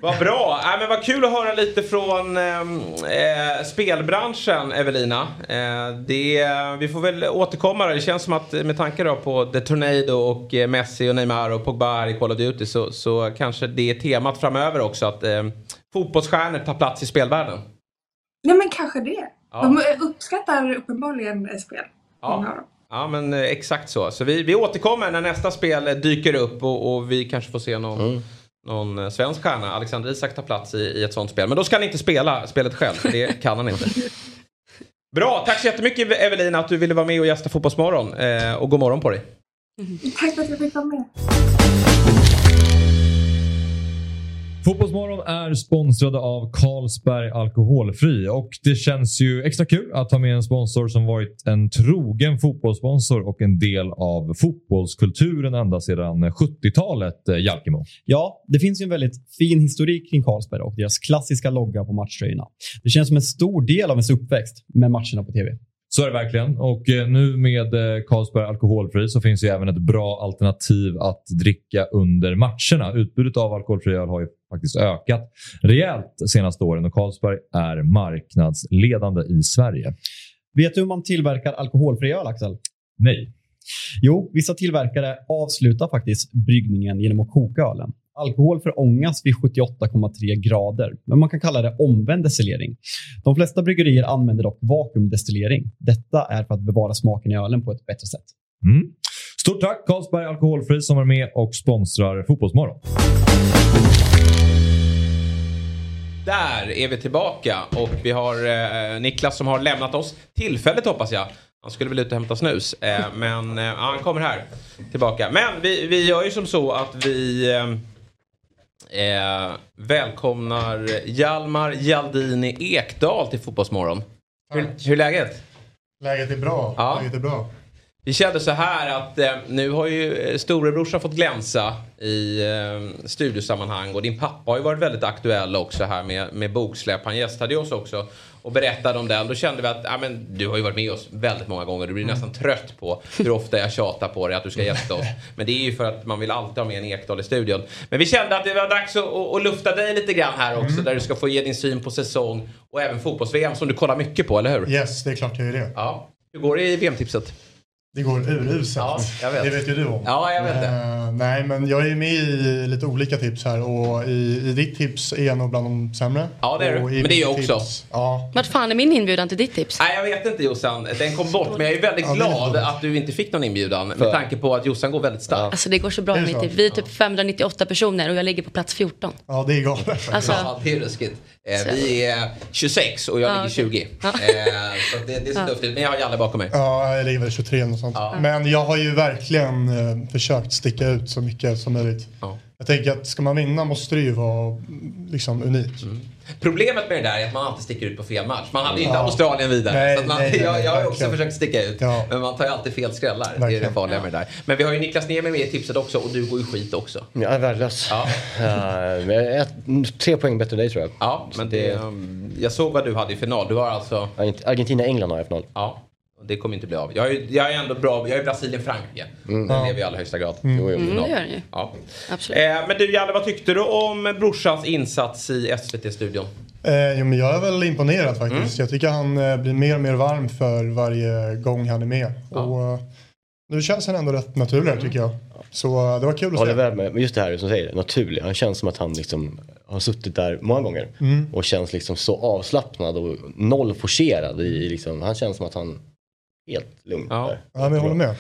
Vad bra! Äh, men vad kul att höra lite från ehm, eh, spelbranschen, Evelina. Eh, det, vi får väl återkomma. Det känns som att med tanke då på The Tornado och eh, Messi och Neymar och Pogba i Call of Duty så, så kanske det är temat framöver också att eh, fotbollsstjärnor tar plats i spelvärlden. Nej men kanske det. Ja. De uppskattar uppenbarligen spel. Ja. Ja men eh, exakt så. Så vi, vi återkommer när nästa spel dyker upp och, och vi kanske får se någon, mm. Någon eh, svensk stjärna. Alexander Isak tar plats i, i ett sånt spel. Men då ska han inte spela spelet själv för det kan han inte. Bra, tack så jättemycket Evelina att du ville vara med och gästa Fotbollsmorgon. Eh, och god morgon på dig. Tack för att jag fick vara med. Fotbollsmorgon är sponsrade av Carlsberg Alkoholfri och det känns ju extra kul att ha med en sponsor som varit en trogen fotbollssponsor och en del av fotbollskulturen ända sedan 70-talet, eh, Jalkemo. Ja, det finns ju en väldigt fin historik kring Carlsberg och deras klassiska logga på matchtröjorna. Det känns som en stor del av ens uppväxt med matcherna på TV. Så är det verkligen. Och eh, nu med eh, Carlsberg Alkoholfri så finns ju även ett bra alternativ att dricka under matcherna. Utbudet av alkoholfri öl har ju faktiskt ökat rejält de senaste åren och Carlsberg är marknadsledande i Sverige. Vet du hur man tillverkar alkoholfri öl, Axel? Nej. Jo, vissa tillverkare avslutar faktiskt bryggningen genom att koka ölen. Alkohol förångas vid 78,3 grader, men man kan kalla det omvänd destillering. De flesta bryggerier använder dock vakuumdestillering. Detta är för att bevara smaken i ölen på ett bättre sätt. Mm. Stort tack Carlsberg Alkoholfri som är med och sponsrar Fotbollsmorgon. Där är vi tillbaka och vi har eh, Niklas som har lämnat oss. Tillfälligt hoppas jag. Han skulle väl ut och hämta snus. Eh, men eh, han kommer här tillbaka. Men vi, vi gör ju som så att vi eh, välkomnar Hjalmar Jaldini Ekdal till Fotbollsmorgon. Hur, hur är läget? Läget är bra. Ja. Läget är bra. Vi kände så här att eh, nu har ju eh, storebrorsan fått glänsa i eh, studiosammanhang och din pappa har ju varit väldigt aktuell också här med, med boksläpp. Han gästade ju oss också och berättade om den. Då kände vi att ja, men, du har ju varit med oss väldigt många gånger. Du blir nästan trött på hur ofta jag tjatar på dig att du ska gästa oss. Men det är ju för att man vill alltid ha med en Ekdal i studion. Men vi kände att det var dags att, att, att lufta dig lite grann här också. Där du ska få ge din syn på säsong och även fotbolls-VM som du kollar mycket på, eller hur? Yes, det är klart jag gör det. Ja. Hur går det i VM-tipset? Det går uruselt. Ja. Det vet ju du om. Ja, jag vet det. Nej, men jag är med i lite olika tips här och i, i ditt tips är jag nog bland de sämre. Ja, det är du. Men det är jag också. Tips, ja, Vart fan är min inbjudan till ditt tips? Nej, jag vet inte Jossan. Den kom bort. Men jag är väldigt Ja, är glad dåligt. att du inte fick någon inbjudan. Med tanke på att Jossan går väldigt starkt. Alltså det går så bra Är med mitt så? tips. Vi är typ 598 personer och jag ligger på plats 14. ja, det är galet. Alltså, Ja, det är ruskigt. Eh, vi är 26 och jag Ja, ligger okej. 20. Ja. Eh, så det, det ser tufft ut. Men jag har Jalle bakom mig. Ja, jag ligger väl 23 och sånt. Men jag har ju verkligen eh, försökt sticka ut så mycket som möjligt. Ja. Jag tänker att ska man vinna måste det ju vara liksom unik. Mm. Problemet med det där är att man alltid sticker ut på fel match. Man hade ju inte Ja. Australien vidare. Nej, så att man, nej, nej, jag, jag har också verkligen. försökt sticka ut. Ja. Men man tar ju alltid fel skrällar. Det är det Verkligen. farliga med det där. Men vi har ju Niklas Niemi med i tipset också och du går ju skit också. Jag är värdelös. Ja. Ett, tre poäng bättre än dig tror jag. Ja, men det, um, jag såg vad du hade i final. Du har alltså... Argent- Argentina-England har jag i final. Ja, det kommer inte bli av. Jag är, jag är ändå bra. Jag är Brasilien-Frankrike. Den lever i allra högsta grad. Jo, jo. mm, det gör den ju. Ja. Absolut. Eh, men du Jalle, vad tyckte du om brorsans insats i SVT-studion? Eh, jo, men jag är väl imponerad faktiskt. Mm. Jag tycker han eh, blir mer och mer varm för varje gång han är med. Och, eh, nu känns han ändå rätt naturlig här, tycker jag. Så eh, det var kul att Håller se. väl med. Men just det här som säger, naturlig. Han känns som att han liksom har suttit där många gånger. Mm. Och känns liksom så avslappnad och noll forcerad. I, liksom, han känns som att han helt lugn. Ja. där. Ja, men jag håller med.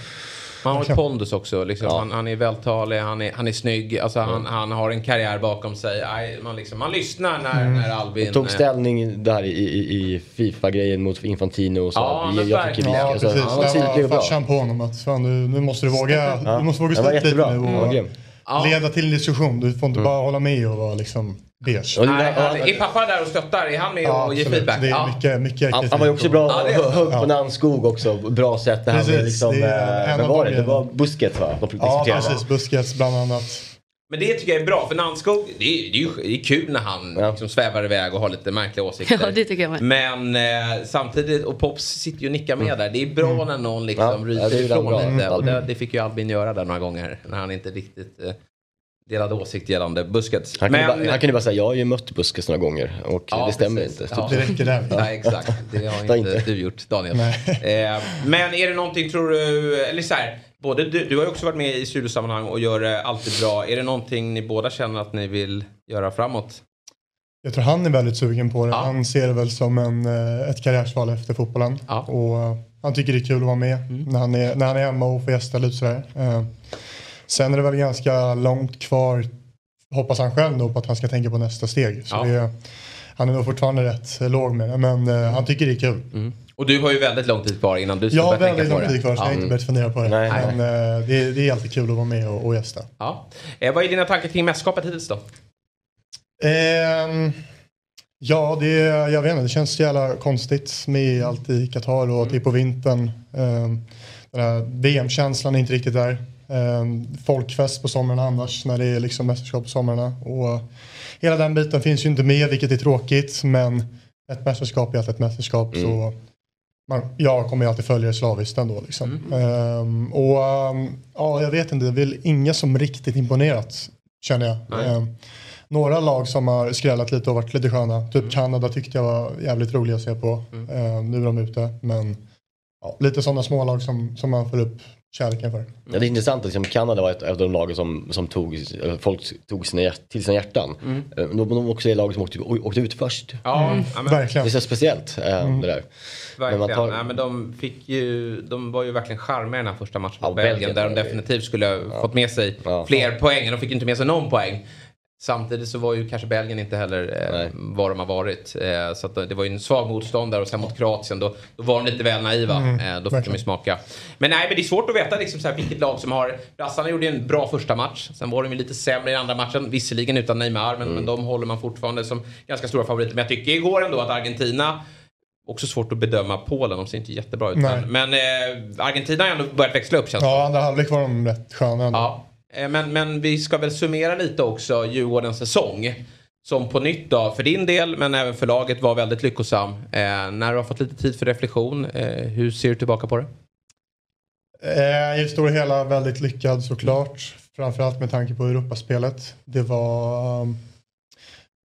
Han har ett pondus också. Liksom. Ja. Han, han är vältalig, han är, han är snygg. Alltså, han, han har en karriär bakom sig. Aj, man, liksom, man lyssnar när, Mm. när Albin... Tog eh, ställning där i, i, i Fifa-grejen mot Infantino och sa Ja, jag verkligen. Ja, alltså, precis. Han var var och bra. farsan på honom att fan, nu, nu måste du våga, Ja. du måste våga Han stå upp lite nu Han och grym. Ja. leda till en diskussion. Du får inte bara hålla med och vara liksom beige. Nej, han, han- är pappa där och stöttar? Är han med Ja, och ger absolut. feedback? Det är Ja. mycket, mycket Han, han var ju också bra, Ja, högg på Ja. Nannskog också. Bra sätt. Det här med Precis, liksom, det är eh, av var de det? Det var. Busquets va? De Ja, diskuterade. precis. Busquets bland annat. Men det tycker jag är bra, för Nannskog, det är, det är ju det är kul när han Ja. liksom svävar iväg och har lite märkliga åsikter. Ja, det tycker jag med. Men eh, samtidigt, och Pops sitter ju och nickar med där. Det är bra när någon liksom Mm. Ja, ryter ifrån Mm. lite. Och det, Mm. det fick ju Albin göra där några gånger. När han inte riktigt eh, delade åsikt gällande Busquets. Han kan, ju Men, bara, han kan ju bara säga, jag har ju mött Busquets några gånger och Ja, det stämmer precis. inte. Ja. Det räcker där. Nej, exakt. Det har inte inte. du gjort, Daniel. Eh, men är det någonting, tror du, eller så här, både du, du har ju också varit med i studiosammanhang och gör det alltid bra. Är det någonting ni båda känner att ni vill göra framåt? Jag tror han är väldigt sugen på det. Ja. Han ser det väl som en, eh, ett karriärsval efter fotbollen. Ja. Och eh, han tycker det är kul att vara med när, han är, när han är hemma och får gästa lite sådär. Eh, Sen är det väl ganska långt kvar, hoppas han själv då, på att han ska tänka på nästa steg. Så Ja. det, han är nog fortfarande rätt låg med det, men eh, han tycker det är kul. Och du har ju väldigt lång tid kvar innan du ska Jag har börja tänka väldigt på lång det. tid kvar så jag har inte börjat fundera på det. Nej. men eh, det, är- det är alltid kul att vara med och, och gästa. Ja. Eh, vad är dina tankar kring mästerskapet hittills då? Ehm, ja, det, jag vet inte, det känns så jävla konstigt med allt i Qatar och att det är på vintern. Ehm, den här VM-känslan är inte riktigt där. Ehm, folkfest på sommaren annars när det är liksom mästerskap på somrarna. Och hela den biten finns ju inte med vilket är tråkigt men ett mästerskap är alltid ett mästerskap. Så man, jag kommer ju alltid följa det slaviskt ändå. Liksom. Ehm, och ehm, ja, jag vet inte, det är väl inga som riktigt imponerat känner jag. Några lag som har skrällat lite och varit lite sköna. Typ Kanada tyckte jag var jävligt roliga att se på. Ehm, nu är de ute. Men ja, lite sådana smålag som, som man får upp kärleken för. Ja, det är intressant att liksom, Kanada var ett av de lagen som, som tog, folk tog sina, till sina hjärtan. Mm. Eh, De, de också är laget som åkte, åkte ut först. Ja, Mm. ja, men, Det är så speciellt eh, det där. verkligen. man tar- Nej, men de, fick ju, de var ju verkligen charmiga i den här första matchen Ja, mot Belgien. Belgien Där de var definitivt skulle ha fått med sig Ja. fler poäng. De fick inte med sig någon poäng. Samtidigt så var ju kanske Belgien inte heller eh, vad de har varit. Eh, så att det var ju en svag motståndare och sen mot Kroatien då, då var de lite väl naiva. Mm, eh, då fick de verkligen. ju smaka. Men nej, men det är svårt att veta liksom, så här, vilket lag som har... Brassarna gjorde ju en bra första match. Sen var de ju lite sämre i andra matchen. Visserligen utan Neymar, men, men de håller man fortfarande som ganska stora favoriter. Men jag tycker igår ändå att Argentina Också svårt att bedöma Polen, de ser inte jättebra ut. Nej. Men, men eh, Argentina har ändå börjat växla upp känns det Ja, andra halvlek var de rätt sköna ändå. Ja, eh, Eh, men, men vi ska väl summera lite också Djurgårdens säsong. Som på nytt då, för din del men även för laget var väldigt lyckosam. Eh, när du har fått lite tid för reflektion, eh, hur ser du tillbaka på det? Eh, I det stora hela väldigt lyckad såklart. Framförallt med tanke på Europaspelet. Det var um,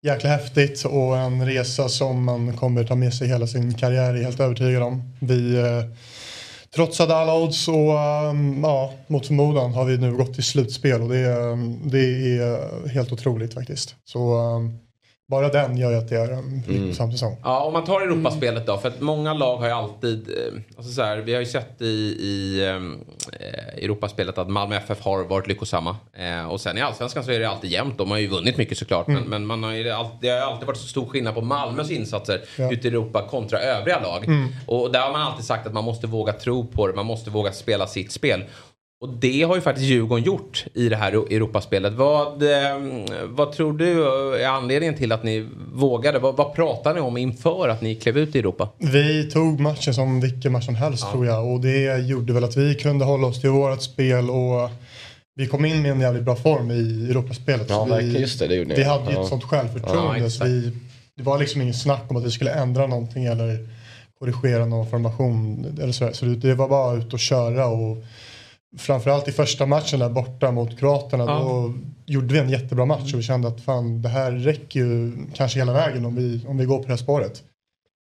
jäkla häftigt och en resa som man kommer ta med sig hela sin karriär, är jag helt övertygad om. Vi eh, trotsade alla odds och um, ja, mot förmodan har vi nu gått till slutspel och det, är, ehm, det är helt otroligt faktiskt. Så um, bara den gör ju att det är en lyckosam säsong. Ja, om man tar Europaspelet då. För att många lag har ju alltid... Eh, alltså så här, vi har ju sett i, i eh, Europaspelet att Malmö FF har varit lyckosamma. Eh, och sen i Allsvenskan så är det alltid jämnt. De har ju vunnit mycket såklart. Men, men man har ju alltid, det har ju alltid varit så stor skillnad på Malmös insatser Ja. ute i Europa kontra övriga lag. Och där har man alltid sagt att man måste våga tro på det. Man måste våga spela sitt spel. Och det har ju faktiskt Djurgården gjort i det här Europaspelet. Vad, eh, vad tror du är anledningen till att ni vågade? Vad, vad pratar ni om inför att ni klev ut i Europa? Vi tog matchen som vilken match som helst tror jag och det gjorde väl att vi kunde hålla oss till vårt spel och vi kom in med en jävligt bra form i Europaspelet. Ja, Så vi. Just det, det gjorde ni. vi hade ju Ja. ett sånt Ja, självförtroende så exakt. vi, det var liksom ingen snack om att vi skulle ändra någonting eller korrigera någon formation eller så. Så det, det var bara ut och köra och framförallt i första matchen där borta mot Kroaterna Ja. då gjorde vi en jättebra match och vi kände att fan det här räcker ju kanske hela vägen om vi, om vi går på det här spåret.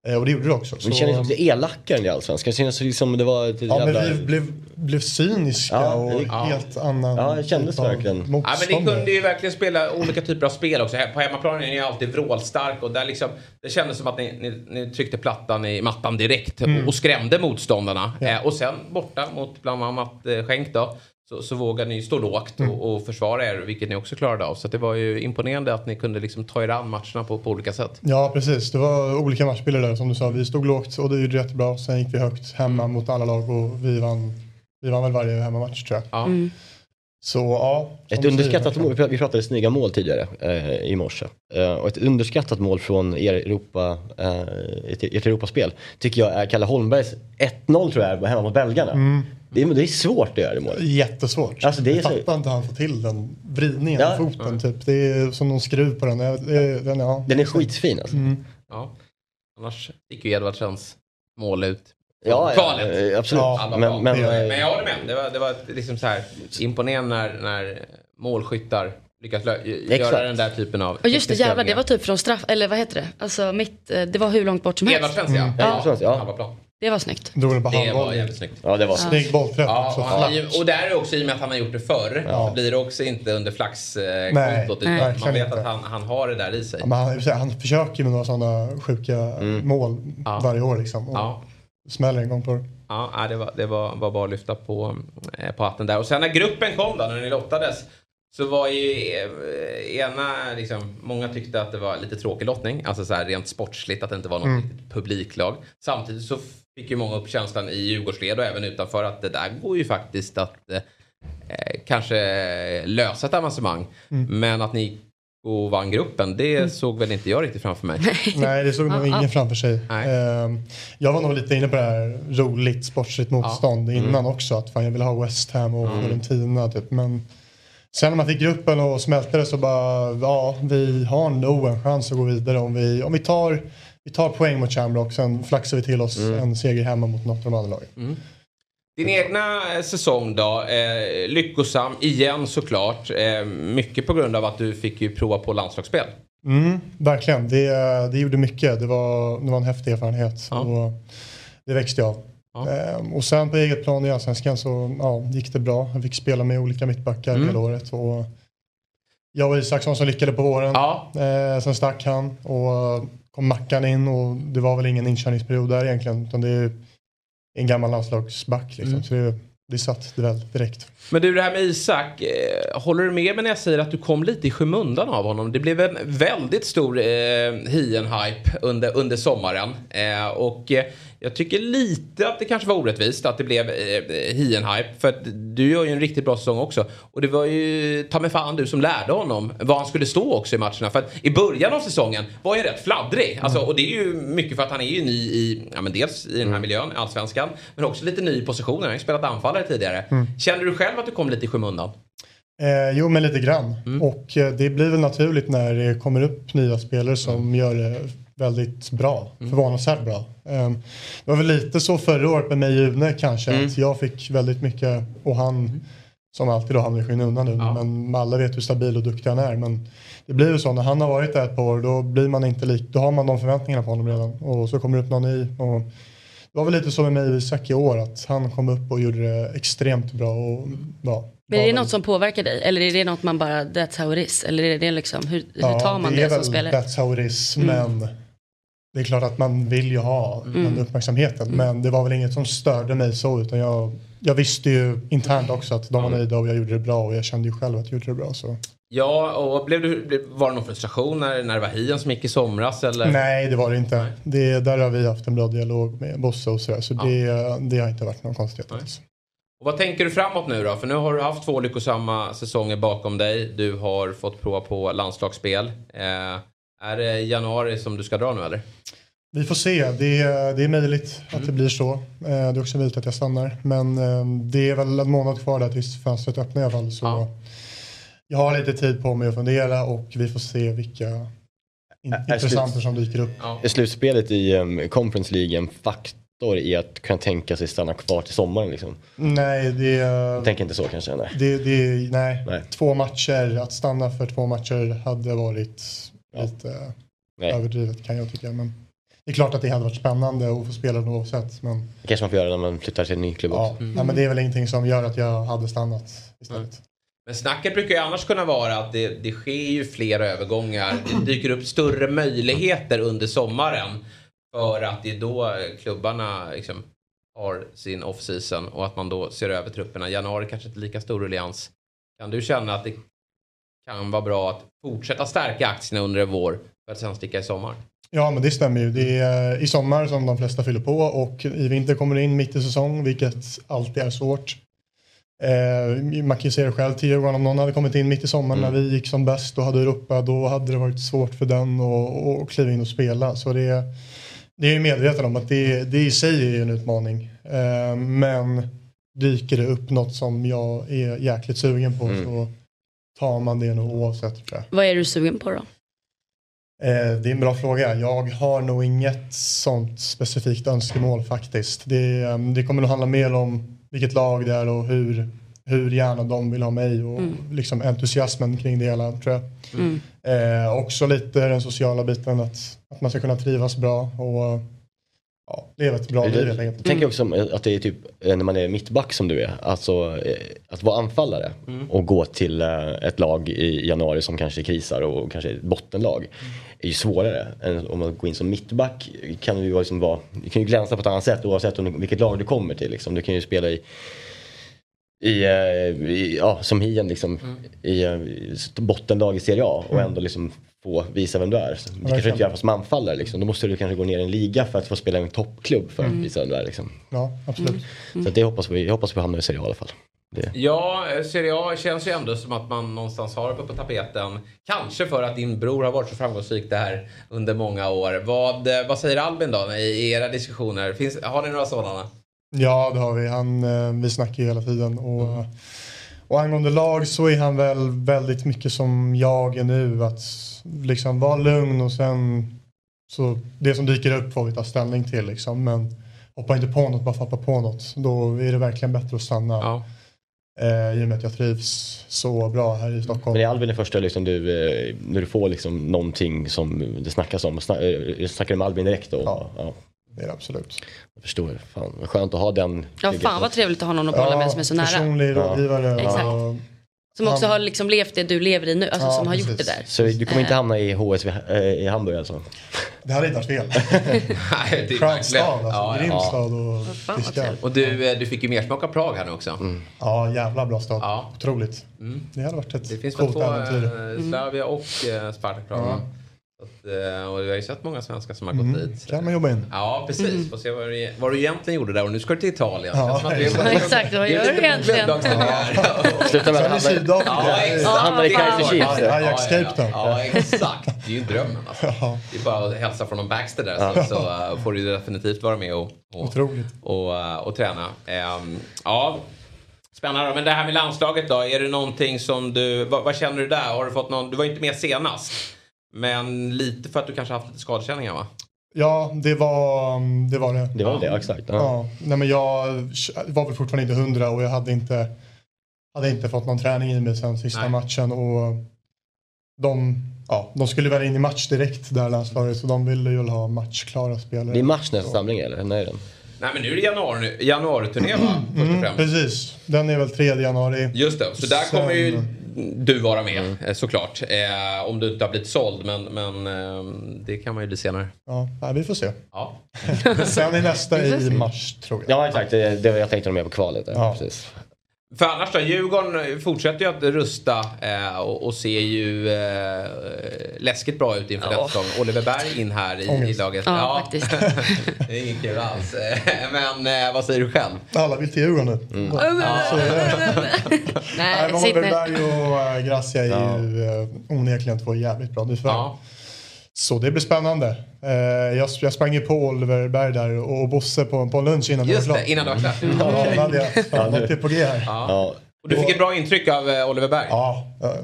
Eh, och det gjorde det också. Det kändes också elakare än i Allsvenskan. Det kändes liksom det var ett Ja, jävla... men vi blev, blev cyniska Ja, och det- helt annan Ja, det kändes typ verkligen. Ja, men ni kunde ju verkligen spela olika typer av spel också. På hemmaplan är ni alltid vrålstark och där liksom, det kändes som att ni, ni, ni tryckte plattan i mattan direkt och, och skrämde motståndarna. Ja. Eh, och sen borta mot bland annat eh, Schenk då. Så, så vågade ni stå lågt och, och försvara er, vilket ni också klarade av. Så det var ju imponerande att ni kunde liksom ta er an matcherna på, på olika sätt. Ja, precis. Det var olika matchbilder där som du sa. Vi stod lågt och det gjorde jättebra. Sen gick vi högt hemma mot alla lag och vi vann, vi vann väl varje hemmamatch tror jag. Ja. Så ja. Ett underskattat mål, vi pratade- snygga mål tidigare eh, i morse. Eh, och ett underskattat mål från er Europa, eh, ett, ert Europaspel tycker jag är Kalle Holmbergs 1-0 tror jag hemma mot belgarna. Mm. Det, är, det är svårt att göra det målet. Jättesvårt. Alltså, det är jag så- fattar inte hur han får till den vridningen Ja. i foten. Typ. Det är som någon skruv på den. Den, ja. Den är skitfin alltså. Mm. Ja. Annars gick ju Edvardsens mål ut. Ja, ja, Kvalet. eh, absolut. Ja, Alla men, men, det- eh, Men jag håller med. Det var, det var liksom så här imponerande när, när målskyttar lyckas göra Exakt. den där typen av Och just det jävlar, det var typ från straff, eller vad heter det? Alltså mitt, eh, det var hur långt bort som helst. Edvardsens ja. Ja, Edvardsens, ja. Det var snyggt. Drog den på Det var jävligt snyggt. ja, det var Snygg bollträff Ja, också. och, han, Flack. och där är också i och med att han har gjort det förr. Ja. Så blir det också inte under flaxkontot. Nej, utan nej, man verkligen vet inte. att han, han har det där i sig. Ja, men han, han försöker med några sådana sjuka mål Ja. varje år liksom. Och Ja. Smäller en gång på det. Ja, nej, det var, det var, var bara att lyfta på, eh, på hatten där. Och sen när gruppen kom då, när ni lottades. Så var ju eh, ena, liksom, många tyckte att det var lite tråkig lottning. Alltså så här rent sportsligt, att det inte var något riktigt publiklag. Samtidigt så fick ju många upp känslan i Djurgårdsled och även utanför att det där går ju faktiskt att eh, eh, kanske lösa ett avancemang. Men att ni och vann gruppen. Det Mm. såg väl inte jag riktigt framför mig. Nej, det såg nog Ja, ingen ja. framför sig. Ehm, Jag var nog lite inne på det här roligt sportsligt motstånd Mm. innan också. Att fan, jag vill ha West Ham och Fiorentina typ. Men sen när man fick gruppen och smälte det så bara, ja, vi har nog en chans att gå vidare om vi, om vi tar vi tar poäng mot Shamrock, sen flaxar vi till oss Mm. en seger hemma mot något av de andra lagen. Din egna eh, säsong då, eh, lyckosam igen såklart. Eh, mycket på grund av att du fick ju prova på landslagsspel. Mm, verkligen, det, det gjorde mycket. Det var, det var en häftig erfarenhet. Ja. Och det växte jag av. Ja. Ehm, och sen på eget plan i Allsvenskan så ja, gick det bra. Jag fick spela med olika mittbackar Mm. hela året. Och jag och Isaksson som lyckade på våren. Ja, Eh, sen stack han och kom Mackan in och det var väl ingen inkörningsperiod där egentligen. Utan det är en gammal landslagsback liksom. Mm. Så det, det satt det väl direkt. Men du det här med Isak, eh, håller du med mig när jag säger att du kom lite i skymundan av honom? Det blev en väldigt stor eh, Hien-hype under, under sommaren. Eh, och eh, jag tycker lite att det kanske var orättvist att det blev eh, Hien-hype. För att du gör ju en riktigt bra säsong också. Och det var ju ta mig fan du som lärde honom var han skulle stå också i matcherna. För att i början av säsongen var ju rätt fladdrig. Alltså, och det är ju mycket för att han är ju ny i, ja men dels i den här miljön, allsvenskan. Men också lite ny i positionen. Han har ju spelat anfallare tidigare. Känner du själv att du kom lite i skymundan? Eh, jo, men lite grann. Mm. Och eh, det blir väl naturligt när det kommer upp nya spelare som gör det väldigt bra. Mm. Förvånansvärt bra. Eh, det var väl lite så förra året med mig och Une kanske. Mm. Att jag fick väldigt mycket och han som alltid då hamnar i skymundan nu. Ja. Men alla vet hur stabil och duktig han är. Men det blir ju så när han har varit där ett par år då blir man inte lik. Då har man de förväntningarna på honom redan. Och så kommer det upp någon ny. Och det var väl lite så med mig och Isak i år. Att han kom upp och gjorde det extremt bra. Och, ja, Men är det väl- något som påverkar dig? Eller är det något man bara, that's how it is? Eller är det liksom, hur, hur Ja, tar man det, är som väl spelare? That's how it is, Mm. Det är klart att man vill ju ha Mm. den uppmärksamheten. Men det var väl inget som störde mig så utan jag, jag visste ju internt också att de var nöjda och jag gjorde det bra och jag kände ju själv att jag gjorde det bra. Så. Ja, och blev du, var det någon frustration när, när det var Hien som gick i somras? Eller? Nej, det var det inte. Det, där har vi haft en bra dialog med Bosse och sådär. Så Ja. det, det har inte varit någon konstighet alls. Och vad tänker du framåt nu då? För nu har du haft två lyckosamma säsonger bakom dig. Du har fått prova på landslagsspel. Eh, är det januari som du ska dra nu eller? Vi får se. Det, är- det är möjligt att Mm. det blir så. Eh, Det är också möjligt att jag stannar. Men eh, det är väl en månad kvar där tills fönstret öppnar i alla fall. Så Ja. jag har lite tid på mig att fundera och vi får se vilka intressenter som dyker upp. Ja. Är slutspelet i um, Conference League en faktor i att kunna tänka sig stanna kvar till sommaren? Liksom? Nej, det, Jag tänker inte så kanske. Nej. det, det, nej. Nej. två matcher. Att stanna för två matcher hade varit Ja. lite Nej. överdrivet kan jag tycka. Men det är klart att det hade varit spännande att få spela det oavsett. Men, Det kanske man får göra när man flyttar till en ny klubb ja, också. nej, men det är väl ingenting som gör att jag hade stannat istället. Men snacket brukar ju annars kunna vara att det, det sker ju fler övergångar. Det dyker upp större möjligheter under sommaren. För att det är då klubbarna liksom har sin off-season och att man då ser över trupperna. Januari kanske inte lika stor ruljans. Kan du känna att det kan vara bra att fortsätta stärka aktierna under en vår för att sen sticka i sommar? Ja men det stämmer ju. Det är i sommar som de flesta fyller på och i vinter kommer det in mitt i säsong vilket alltid är svårt. Eh, man kan ju se det själv Djurgården om någon hade kommit in mitt i sommaren Mm. när vi gick som bäst och hade Europa då hade det varit svårt för den att kliva in och spela. Så det, det är jag medveten om att det, det i sig är ju en utmaning. Eh, men dyker det upp något som jag är jäkligt sugen på Mm. så tar man det nog oavsett tror jag. Vad är du sugen på då? Eh, det är en bra fråga. Jag har nog inget sånt specifikt önskemål faktiskt. Det, eh, det kommer nog handla mer om vilket lag det är och hur, hur gärna de vill ha mig och Mm. liksom entusiasmen kring det hela tror jag. Mm. Eh, också lite den sociala biten att, att man ska kunna trivas bra och ja, leva ett bra liv helt Jag enkelt. tänker också om att det är typ eh, när man är mittback som du är, alltså eh, att vara anfallare och gå till eh, ett lag i januari som kanske krisar och kanske är ett bottenlag är ju svårare än om man går in som mittback. Kan du, ju liksom vara, du kan ju glänsa på ett annat sätt oavsett om, vilket lag du kommer till. Liksom. Du kan ju spela i i, eh, i, ja, som Hien liksom, i, eh, i bottenlag i Serie A och ändå liksom få visa vem du är. Så Det kanske du inte gör som anfallare. Liksom. Då måste du kanske gå ner i en liga för att få spela i en toppklubb för att visa vem du är. Liksom. Ja, absolut. Så att det hoppas vi, jag hoppas vi hamnar i Serie A i alla fall. Det. Ja, Serie A känns ju ändå som att man någonstans har uppe på tapeten. Kanske för att din bror har varit så framgångsrik där under många år. Vad, eh, vad säger Albin då i, era diskussioner? Finns, har ni några sådana? Ja, det har vi. Han, eh, vi snackar ju hela tiden. Och, och angående lag så är han väl väldigt mycket som jag är nu. Att liksom vara lugn och sen så det som dyker upp får vi ta ställning till. Liksom. Men hoppa inte på något bara för att hoppa på något. Då är det verkligen bättre att stanna. Ja. Eh, I och med att jag trivs så bra här i Stockholm. Men är Albin det första liksom, du, eh, när du får liksom någonting som det snackas om? Sna, eh, snackar du med Albin direkt då? Ja. ja. Det är det absolut. Jag förstår. Fan, skönt att ha den. Ja, fan vad trevligt att ha någon att bolla med som är så nära. Personlig rådgivare. Exakt. Som också Han- har liksom levt det du lever i nu, alltså Ja, som har precis. gjort det där. Så du kommer inte Eh. hamna i HSV eh, i Hamburg alltså? Det hade inte varit fel. Nej, det är stad alltså. Ja, ja. Grym stad och fiskar. Och du, eh, du fick ju mer smak av Prag här nu också. Mm. Ja, jävla bra stad. Ja. Otroligt. Mm. Det hade varit ett Det finns väl coolt två, äventyr. eh, Slavia och eh, Spartak Prag. va? Att, eh, och vi har ju sett många svenskar som har gått Mm. dit. kan man jobba in. Ja, precis. Får se vad du, vad du egentligen gjorde där. Och nu ska du till Italien. Ja, exakt. Ja, exakt, vad det är gör lite du egentligen? Sluta med att hamna i. Kaiser Chiefs. Ja, Ajax ja, Cape Town. Ja, exakt. Det är ju drömmen alltså. Det är bara att hälsa från någon Baxter där så, så eh, får du definitivt vara med och, och, otroligt. och, eh, och träna. Ehm, ja, spännande. Men det här med landslaget då, är det någonting som du, vad, vad känner du där? Har du fått någon, du var ju inte med senast. Men lite för att du kanske haft lite skadekänningar va? Ja, det var det. Var det. Det var det, exakt. Ja. Ja. Nej, men jag var väl fortfarande inte hundra och jag hade inte, hade inte fått någon träning i mig sen sista Nej. matchen. Och de, ja, de skulle väl in i match direkt där landslaget så de ville ju ha matchklara spelare. Det är mars nästa samling eller? När är den? Nej men nu är det januari, januari-turné va? Först och Mm, precis, den är väl 3 januari. Just det, så där Sen- kommer ju du vara med eh, såklart. Eh, om du inte har blivit såld men, men eh, det kan man ju bli senare. Ja, vi får se. Ja. Sen är nästa i mars tror jag. Ja exakt, det, det jag tänkte de med på kvalet. Där. Ja. Precis. För annars då, Djurgården fortsätter ju att rusta eh, och, och ser ju eh, läskigt bra ut inför Ja. detta säsong. Oliver Berg in här i, i laget. Ja, faktiskt. det är inget kul alls. Men eh, vad säger du själv? Alla vill till Djurgården nu. Ja, så är det. Nej, ner. Holmberg och äh, Gracia är ju äh, onekligen två jävligt bra nyförvärv. Ja. Så det blir spännande. Eh, jag, jag sprang ju på Oliver Berg där och, och Bosse på, på en lunch innan Just det var det, klart. innan det var klart. Ja, då hade jag fan, Ja, något är på G här. Ja, Ja. Och du fick ett bra intryck av eh, Oliver Berg?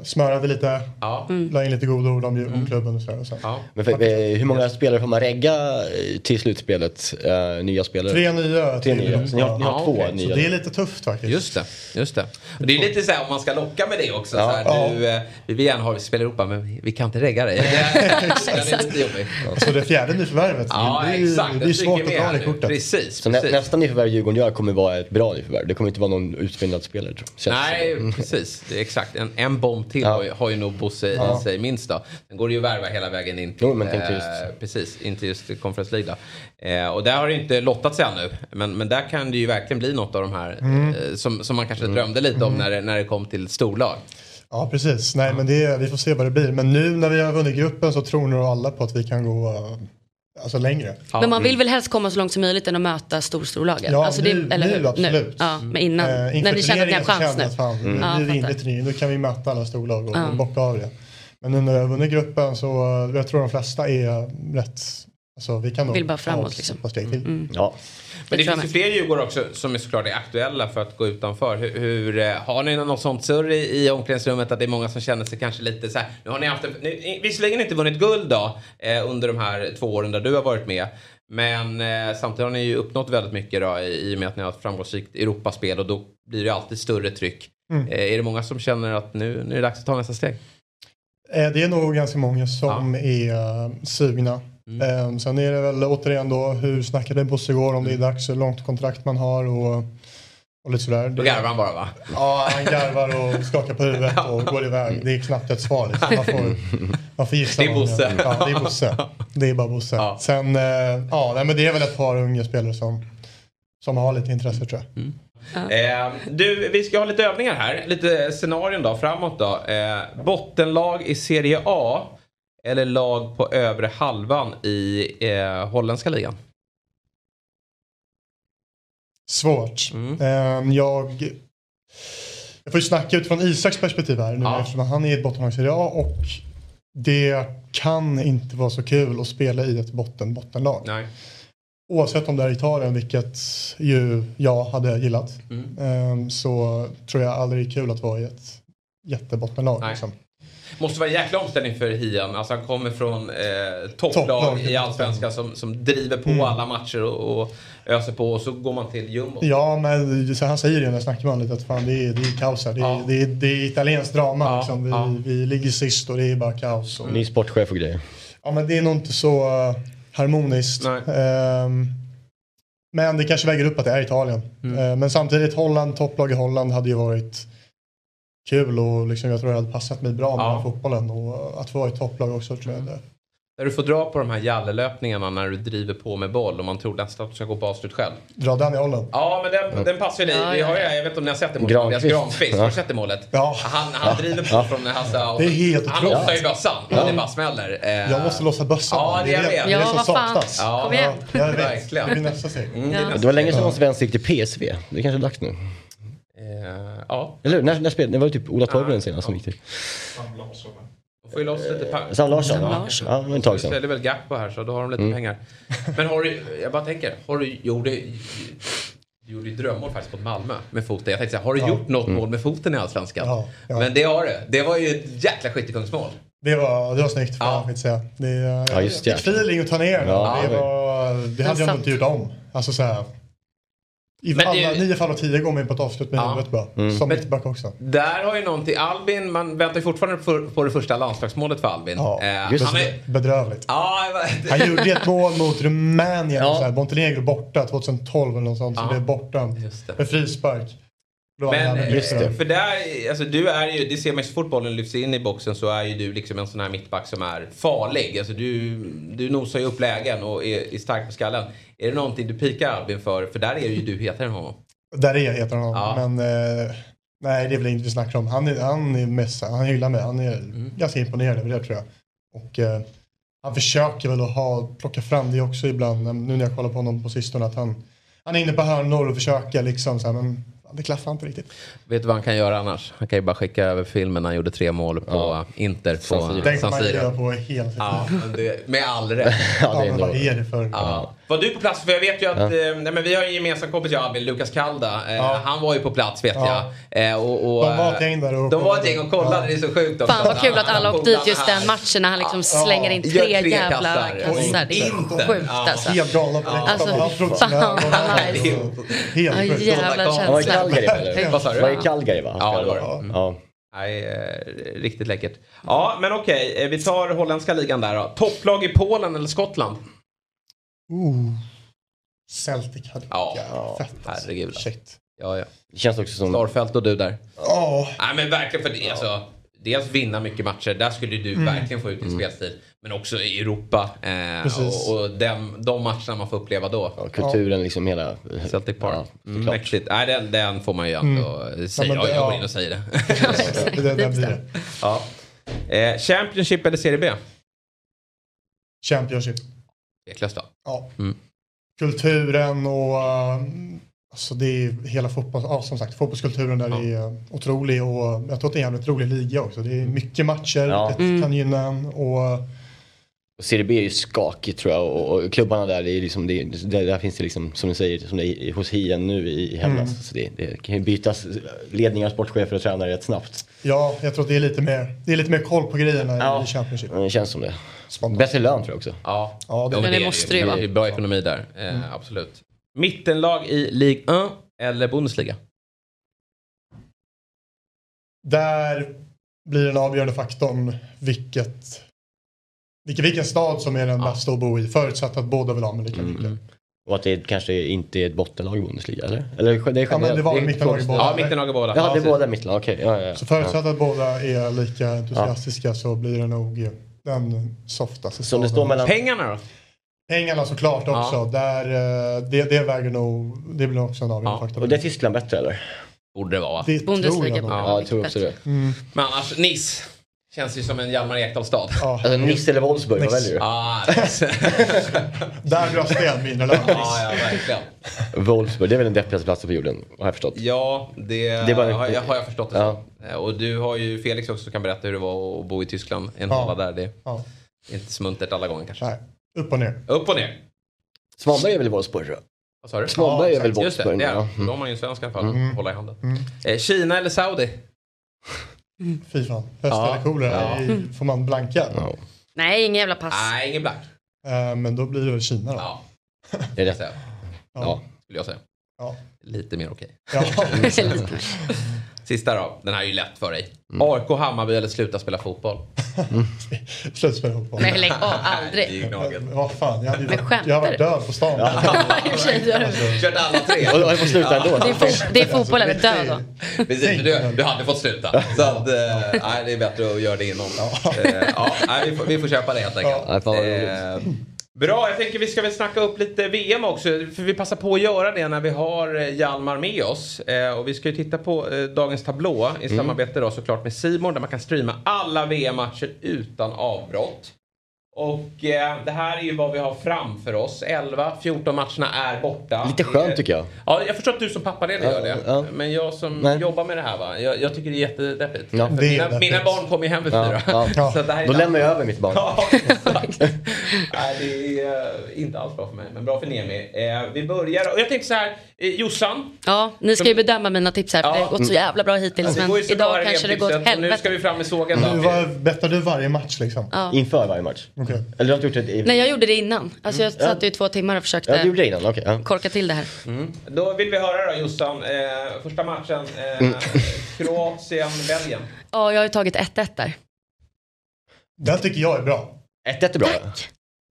Smörade lite, Ja. la in lite goda ord om, om klubben och sådär. Och sen. Ja. Men för, eh, hur många spelare får man regga eh, till slutspelet? Eh, nya spelare? Tre nya. Tre nya. Så ni har, ni har Ja, två okej. nya. Så det är lite tufft faktiskt. Just det, just det. Och det är lite så här om man ska locka med det också. Ja. så här, Ja. du, vi vill gärna ha vi spelar i Europa men vi, kan inte regga dig. Är lite. Så det fjärde nyförvärvet, Ja, det är, exakt. det är svårt att här det kortet. Precis, Så nä, precis. nästa nyförvärv Djurgården gör kommer vara ett bra nyförvärv. Det kommer inte vara någon utfyllnad spelare. tror jag. Nej, precis. Det är exakt. En, en bomb till Ja. har, ju, har ju nog Bosse Ja. i sig minst då. Sen går det ju att värva hela vägen in Jo, men tänkte just- eh, precis, in till just Conference League. Eh, och där har det inte lottats ännu. Men, men där kan det ju verkligen bli något av de här Mm. eh, som, som man kanske drömde lite om när, det- när det kom till storlag. Ja, precis. Nej, men det, vi får se vad det blir. Men nu när vi har vunnit gruppen så tror nog alla på att vi kan gå äh, alltså, längre. Ja. Men man vill väl helst komma så långt som möjligt än att möta storstorlagen? Ja, alltså nu- eller hur? nu absolut. Ja, men innan. Eh, när ni känner att ni har chans nu. fan, Mm. nu är fattar. turneringen, nu kan vi möta alla storlag och, Ja. bocka av det. Men nu när vi har vunnit gruppen så jag tror de flesta är rätt, alltså vi kan Vill bara framåt, liksom. till. Mm. Ja. Men det jag finns ju fler Djurgårdar också som är såklart är aktuella för att gå utanför. Hur, hur, eh, har ni något sånt surr i, i omklädningsrummet att det är många som känner sig kanske lite så här. Nu har ni haft, en- ni, visserligen inte vunnit guld då eh, under de här två åren där du har varit med. Men eh, samtidigt har ni ju uppnått väldigt mycket då i, i och med att ni har ett framgångsrikt Europaspel och då blir det alltid större tryck. Mm. Eh, är det många som känner att nu, nu är det dags att ta nästa steg? Eh, Det är nog ganska många som är uh, sugna. Mm. Eh, sen är det väl återigen då hur snackade Bosse igår om det är dags, hur långt kontrakt man har och, och lite sådär. Då Det- garvar han bara va? Ja, han garvar och skakar på huvudet och går iväg. Det är knappt ett svar. Liksom. Man, får, man får gissa. Det är Bosse. Ja, det är Bosse. Det är bara Bosse. Ja. Sen, eh, ja, nej, men det är väl ett par unga spelare som, som har lite intresse tror jag. Eh, du, vi ska ha lite övningar här. Lite scenarion då, framåt då. Eh, bottenlag i Serie A eller lag på övre halvan i eh, holländska ligan? Svårt. Mm. Eh, jag, Jag får ju snacka utifrån Isaks perspektiv här nu eftersom han är i ett bottenlag i A och det kan inte vara så kul att spela i ett botten bottenlag. Nej. Oavsett om det är Italien, vilket ju jag hade gillat, Mm. ehm, så tror jag aldrig det är kul att vara i ett jättebottenlag. Nej. Liksom. Måste vara en jäkla omställning för Hian. Alltså han kommer från eh, topplag Topplag. i Allsvenskan som, som driver på Mm. alla matcher och, och öser på och så går man till jumbo. Ja, men så han säger det när jag snackar med honom att fan, det, är, det är kaos här. Det är, det är, det är italienskt drama. liksom. vi, vi ligger sist och det är bara kaos. Och, Ny sportchef och grejer. Ja, men det är nog inte så uh, harmoniskt. Ehm, men det kanske väger upp att det är Italien. Mm. Ehm, men samtidigt, Holland, topplag i Holland hade ju varit kul och liksom, jag tror det hade passat mig bra med Ja. fotbollen. Och att få vara i topplag också tror jag. Det. Där du får dra på de här jallelöpningarna när du driver på med boll och man tror nästan att du ska gå på avslut själv. Dra den i åldern. Ja, men den, den passar ju dig. Ja, Vi ja, jag vet inte om ni har sett det målet. Granqvist. Granqvist. Har du sett det målet? Ja. Han, han driver på Ja. från Hasse och- Det är helt Han otroligt. lossar ju bössan. Ja. Det bara smäller. Eh, Jag måste låsa bössan. Ja, det är jag det, vet. det, är det Ja, som vad fan. saknas. Ja, kom igen. Ja, jag vet. Verkligen. Det blir nästa steg. Mm, det är Det var länge sedan. Hans Svensson gick till PSV. Det är kanske dags nu. Eh, ja. Eller? När, när spelade Det var ju typ Ola Toivonen senast som gick till. De får ju loss lite pengar. Sam Larsson? Sam Larsson. Ja, det var ett tag sedan. Så är det väl Gakpo här så då har de lite Mm. pengar. Men har du, jag bara tänker, har du, gjorde, du gjorde ju drömmål faktiskt mot Malmö med foten. Jag tänkte säga, har du Ja. gjort något Mm. mål med foten i Allsvenskan? Ja, ja. Men det har du. Det var ju ett jäkla skyttekungsmål. Det var, det var snyggt får jag säga. Det, Ja, just det. Fick feeling att ta ner. Ja. det, var, det hade jag nog inte gjort om. Alltså så här, Men alla, det- nio fall av tio går man in på ett avslut med Ja. huvudet bara. Mm. Som mittback också. Där har ju någonting, Albin, man väntar ju fortfarande på, på det första landslagsmålet för Albin. Ja, Eh, just han det. är, Bedrövligt. ja, Han gjorde ett mål mot Rumänien, så här, Montenegro borta 2012 eller något sånt. Så Ja. blev borta med frispark. Men eh, jävla för där, alltså du är ju, det ser man ju så fort bollen lyfts in i boxen så är ju du liksom en sån här mittback som är farlig. Alltså du, du nosar ju upp lägen och är, är stark på skallen. Är det någonting du pikar Albin för? För där är ju du hetare än honom. Där är heter han. Ja. Men eh, nej, det är väl inget vi snackar om. Han är, han är mest, han hyllar mig. Han är Mm. ganska imponerad över det tror jag. Och eh, han försöker väl att ha, plocka fram det också ibland. Nu när jag kollar på honom på sistone. Att han, han är inne på hörnor och försöker liksom så här, men det klaffar inte riktigt. Vet du vad han kan göra annars? Han kan ju bara skicka över filmen när han gjorde tre mål på Inter San på Siro. San Den kan man Siro. göra på tiden. Ja, men det, med all rätt. Ja, men vad är det för... Ja. Var du på plats? För jag vet ju att eh, nej, men vi har en gemensam kompis jag och Albin, Lukas Kalda. Eh, Ja. Han var ju på plats vet Ja. jag. Eh, och, och, De var ett gäng där och De var ett gäng och kollade, det är så sjukt också. Fan vad kul att alla åkte dit just den matchen när han liksom slänger in tre tre jävla kassar. kassar. Det är Inte. sjukt Ja. alltså. Helt läktaren. Alltså, fan. Helt Ja, jävla känsla. Calgary eller? Vad sa du? Han var i Calgary va? Ja, det var det. Ja. Ja. Nej, eh, riktigt läckert. Ja, men okej. eh, Vi tar holländska ligan där då. Topplag i Polen eller Skottland? Ooh. Celtic hade Ja, fett alltså. herregud. Shit. Ja, ja. Det känns också som... Starfelt och du där. Ja. Nej men verkligen för det. Alltså, dels vinna mycket matcher, där skulle du Mm. verkligen få ut din spelstil. Men också i Europa. Eh, Precis. och och den, de matcherna man får uppleva då. Ja, kulturen liksom hela... Celtic Park. Ja, mm, mäktigt. Nej, den, den får man ju ändå Mm. säga. Ja, men det- jag går ja. in och säger det. Det, det, det blir det. ja. eh, Championship eller Serie B? Championship. Tveklöst då. Ja. Mm. Kulturen och uh, alltså det är hela fotboll, ja, som sagt fotbollskulturen där är uh, otrolig och jag tror att det är en jävligt rolig liga också. Det är mycket matcher, Ja. det Mm. kan gynna en Och Serie B är ju skakigt tror jag och, och klubbarna där, det är liksom, det, där, där finns det liksom som du säger, som det är hos Hien nu i, i Hellas. Mm. Så det, det kan ju bytas ledningar, sportchefer och tränare rätt snabbt. ja, jag tror att det är lite mer, det är lite mer koll på grejerna i Championship. Det känns som det. Bättre lön tror jag också. Ja, ja Ja, Men det är måste ju. det ju vara. är bra ekonomi där. Eh, Mm. Absolut. Mittenlag i Ligue 1 eller Bundesliga? Där blir den avgörande faktorn vilket, vilken, vilken stad som är den bästa att bo i förutsatt att båda vill ha med lika Mm. mycket. Och att det kanske inte är ett bottenlag i Bundesliga eller? eller det är Ja, men det var mittenlag i båda. Ja, mittenlag i båda. Ja, det är båda mittenlag, okej. Ja, ja, ja. Så förutsatt att båda är lika entusiastiska så blir det nog den softaste Så det står mellan... Pengarna då? Pengarna såklart också. Där, eh, det, det väger nog, det blir också en avgörande faktor. Och det är Tyskland bättre eller? Borde det vara va? Det tror Bundesliga jag nog. borde Ja, jag tror också det. Mm. Men annars, Nice. Känns ju som en Hjalmar Ekdal-stad. Alltså Nice eller Wolfsburg, vad väljer du? Ah, Där röstar jag mina löner. ja, ja, verkligen. Wolfsburg, det är väl den deppigaste platsen på jorden, har jag förstått. Ja, det, Det bara- har, jag, har jag förstått det Ja. så. Eh, Och du har ju Felix också som kan berätta hur det var att bo i Tyskland. En Ja. där. Det Ja. är inte smuntert alla gånger kanske. Nej, upp och ner. Upp och ner. Svanberg är väl i Wolfsburg. Vad sa du? Svanberg är väl Just det, Wolfsburg. det är ja. Mm. Då har man ju en svensk i alla fall. Mm. Hålla i handen. Mm. Eh, Kina eller Saudi? Fy fan. Ja. eller kolera, Ja. i- får man blanka? Ja. Nej, ingen jävla pass. Nej, ingen blank. Eh, Men då blir det väl Kina då. Ja, Är det? säga. Ja. skulle jag säga. Ja. Lite mer okej. Ja. Sista då. Den här är ju lätt för dig. Mm. AIK, Hammarby eller sluta spela fotboll? Slutspel fotboll. Nej, lägg av. Aldrig. Vad fan, jag hade ju jag har varit död på stan. Du har- Kört alla tre. Och det får sluta ändå. Det är, fo- det är fotboll eller död då. Precis, du, du hade fått sluta. Så att, eh, nej, det är bättre att göra det innan. Eh, ja, nej, vi, får, vi får köpa det helt enkelt. Ja, Bra, jag tänker vi ska väl snacka upp lite VM också. För vi passar på att göra det när vi har eh, Hjalmar med oss. Eh, och vi ska ju titta på eh, dagens tablå i samarbete då såklart med Simon där man kan streama alla VM-matcher utan avbrott. Och eh, det här är ju vad vi har framför oss. 11, 14 matcherna är borta. Lite skönt tycker jag. Ja, jag förstår att du som pappaledig gör det. ja. Men jag som Nej. jobbar med det här va, jag, jag tycker det är jättedeppigt. Ja. Det är mina, deppigt. mina barn kommer ju hem vid fyra. ja. Så det här är Då lämnar jag över mitt barn. Ja, exakt. Nej, det är eh, inte alls bra för mig, men bra för Nemi. Eh, vi börjar, och jag tänkte så här, eh, Jossan. Ja, ni ska ju bedöma mina tips här för det har gått så jävla bra hittills. Alltså, det Men idag kanske det går åt och Nu ska helvete. vi fram med sågen då. var, bettar du varje match liksom? Ja. Inför varje match. Okej. Eller du har inte gjort det i... Nej, jag gjorde det innan. Alltså jag Ja. satt ju två timmar och Ja, du försökte gjorde det innan, okej. ja. korka till det här. Mm. Då vill vi höra då Jossan, eh, första matchen, eh, Mm. Kroatien-Belgien. Ja, jag har ju tagit 1-1 där. Den tycker jag är bra. 1-1 är bra.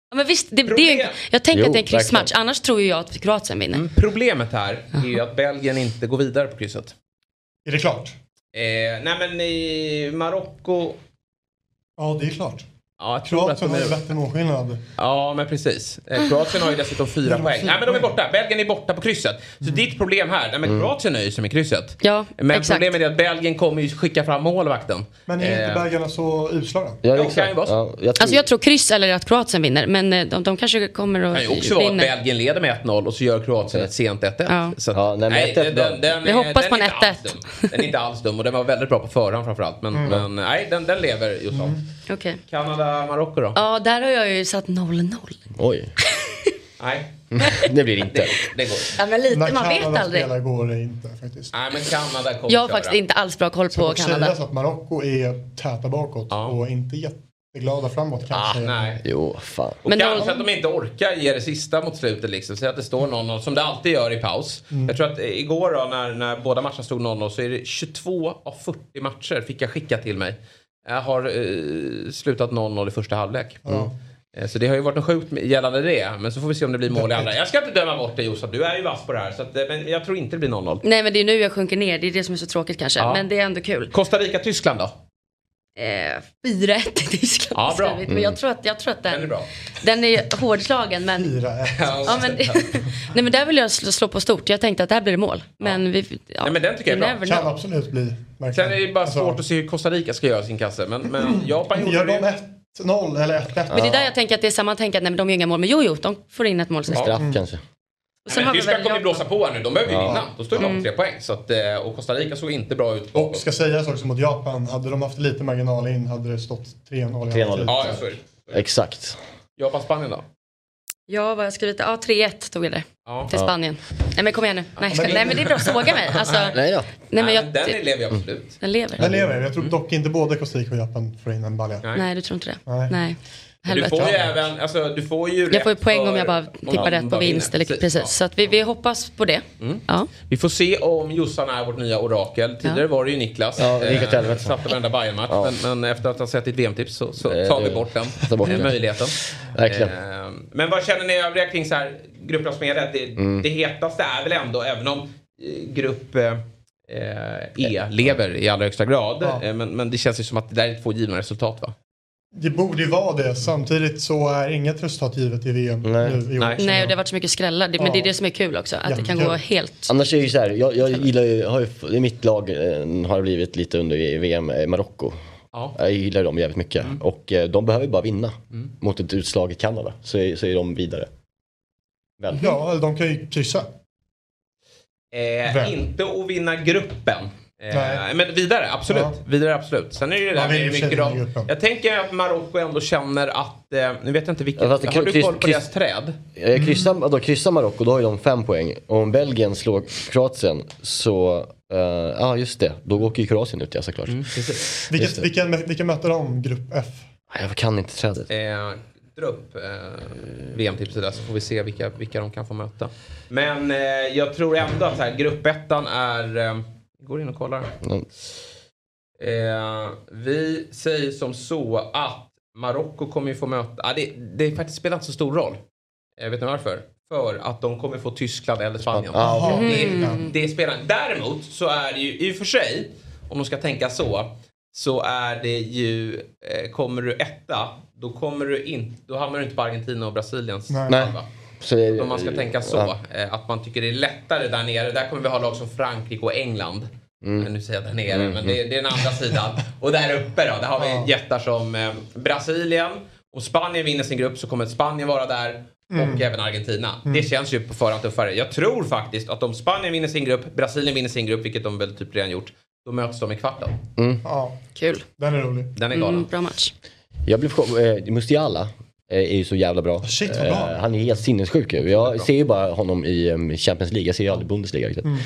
Ja, men visst, det, det är, Problem. ju- jag tänker Jo, att det är en kryssmatch. Annars tror ju jag att Kroatien vinner. Mm, Problemet här är ju att Belgien inte går vidare på krysset. Är det klart? Eh, nej men i Marocko... Ja, det är klart. Ja, jag tror att Kroatien de har ju är... bättre målskillnad. Ja, men precis. Eh, Kroatien har ju dessutom fyra poäng. fyra Nej, men de är borta. Belgien är borta på krysset. Så ditt problem här, nej men Kroatien nöjer sig med krysset. Ja, Men exakt. problemet är att Belgien kommer ju skicka fram målvakten. Men är inte Eh, belgarna så usla då? Ja, exakt. kan ju vara så. Ja, jag tror... Alltså jag tror kryss eller att Kroatien vinner. Men eh, de, de kanske kommer Det att kan ju också vara att vinna. Belgien leder med 1-0 och så gör Kroatien ett sent 1-1. Ja. Så att, Ja, nej, 1-1 den, den, den, Vi är- hoppas den på en är inte alls 1-1. dum. Den är inte alls dum och den var väldigt bra på förhand framförallt. Men, men nej, den, den lever Jossan. Okej. Kanada, Marocko då? Ja, där har jag ju satt 0-0. Oj, Nej, det blir inte. det, det går Ja, men lite, När man vet Kanada aldrig. spelar går det inte faktiskt. Nej, men Kanada kommer Jag har köra. faktiskt inte alls bra koll Ska på Kanada. sägas att Marocko är täta bakåt Ja. och inte jätteglada framåt kanske. Ah, nej. Jo, fan. Och Men kanske de- att de inte orkar ge det sista mot slutet liksom. Säg att det står 0-0 som det alltid gör i paus. Jag tror att igår då när, när båda matcherna stod 0-0 så är det 22 av 40 matcher fick jag skicka till mig. Jag har eh, slutat 0-0 i första halvlek. Ja. Eh, Så det har ju varit något sjukt gällande det. Men så får vi se om det blir mål i andra. Jag ska inte döma bort det Josef, du är ju vass på det här. Så att, eh, men jag tror inte det blir 0-0. Nej men det är nu jag sjunker ner, det är det som är så tråkigt kanske. Ja. Men det är ändå kul. Costa Rica-Tyskland då? Eh, 4-1 till Tyskland. Ja, bra. Men jag tror att, jag tror att Den är den, bra. den är hårdslagen men... 4-1. Ja, men, nej men där vill jag slå, slå på stort. Jag tänkte att det här blir det mål. Men vi... Ja, Nej, men den tycker jag är bra. Kan know. absolut bli. verkligen. Sen är det bara Alltså, svårt att se hur Costa Rica ska göra sin kasse. Men, men Japan gjorde Gör det. de 1-0 eller 1-1? Men det är där jag tänker att det är samma tänk att nej men de gör inga mål. Men jo jo, de får in ett mål sen. Straff kanske. Vi Tyskland kommer ju blåsa på här nu. De behöver ju Ja. vinna. Då står de på tre poäng. Så att, eh, och Costa Rica såg inte bra ut Och ska sägas också mot Japan, hade de haft lite marginal in hade det stått 3-0 i 3-0. halvtid. Ja, ja, det. Exakt. Japan-Spanien då? Ja, vad har jag skrivit? Ja, 3-1 tog jag det. Ja. Till Spanien. Nej men kom igen nu. Nej, jag ska, men- nej men det är bra, såga mig. Alltså, nej, Nej då. men jag, den lever ju absolut. den lever. Den lever. Jag tror dock inte både Costa Rica och Japan får in en balja. Nej. Nej, du tror inte det? Nej. Nej. Men Du Helvete. får ju även, alltså du får ju Jag får ju poäng om jag bara tippar rätt på vinst. Eller, precis. Ja. Så att vi, vi hoppas på det. Mm. Ja. Vi får se om Jossan är vårt nya orakel. Tidigare Ja. var det ju Niklas. Ja, det gick åt helvete. Satte varenda Bayern-match. Ja. Men, men efter att ha sett ditt VM-tips så, så Eh, tar vi bort den tar bort eh, möjligheten. Verkligen. Eh, Men vad känner ni övriga kring så här? Det, Mm. det hetaste är väl ändå, även om eh, grupp eh, E lever i allra högsta grad. Ja. eh, Men, men det känns ju som att det där är två givna resultat va? Det borde ju vara det. Samtidigt så är inget resultat givet i VM Nej. nu i år. Nej. och det har varit så mycket skrällar. Det, men Ja. det är det som är kul också. Att Ja, det kan kul. gå helt... Annars är det ju så här, jag, jag gillar ju, har ju, det är mitt lag eh, har blivit lite under i VM, eh, Marocko. Ja. Jag gillar dem jävligt mycket. Mm. Och eh, de behöver bara vinna Mm. mot ett utslag i Kanada. Så är, så är de vidare. Väl. Ja, de kan ju kryssa. Eh, inte att vinna gruppen. Eh, Nej. men vidare, absolut. Ja. Vidare, absolut. Sen är det ju det där med mycket gruppen. Jag tänker att Marocko ändå känner att, eh, nu vet jag inte vilket, Ja, har du kryss- koll på kryss- deras träd? Eh, Kryssar, då kryssar Marocko, då har ju de fem poäng. Och om Belgien slår Kroatien så, eh, ja just det, då åker ju Kroatien ut ja såklart. Mm. Vilket, vilken, vilken möter de? Grupp F? Nej, Jag kan inte trädet. Eh, dra upp eh, VM-tipset där så får vi se vilka, vilka de kan få möta. Men eh, jag tror ändå att så här, gruppettan är... Går in och kollar. Mm. Eh, vi säger som så att Marocko kommer ju få möta... Ah, det, det faktiskt spelar inte så stor roll. Eh, vet ni varför? För att de kommer få Tyskland eller Spanien. Ah, okej. det, det spelar Däremot så är det ju i och för sig, om de ska tänka så, så är det ju, eh, kommer du etta, då, kommer du in, då hamnar du inte på Argentina och Brasiliens halva. Så det, Om man ska tänka så. Ja. Eh, att man tycker det är lättare där nere. Där kommer vi ha lag som Frankrike och England. Mm. Nu säger jag där nere, men det, det är den andra sidan. Och där uppe då, där har vi jättar som eh, Brasilien. Och Spanien vinner sin grupp så kommer Spanien vara där. Och även Argentina. Det känns ju på förhand tuffare. Jag tror faktiskt att om Spanien vinner sin grupp, Brasilien vinner sin grupp, vilket de väl typ redan gjort. Då möts de i kvarten. Ja, Kul. den är rolig. Den är galen. Mm, bra match. Jag blev chock- eh, Musiala är ju så jävla bra. Shit, vad bra. Eh, han är helt sinnessjuk ju. Jag ser ju bara honom i um, Champions League, jag ser ju aldrig Bundesliga riktigt. Mm.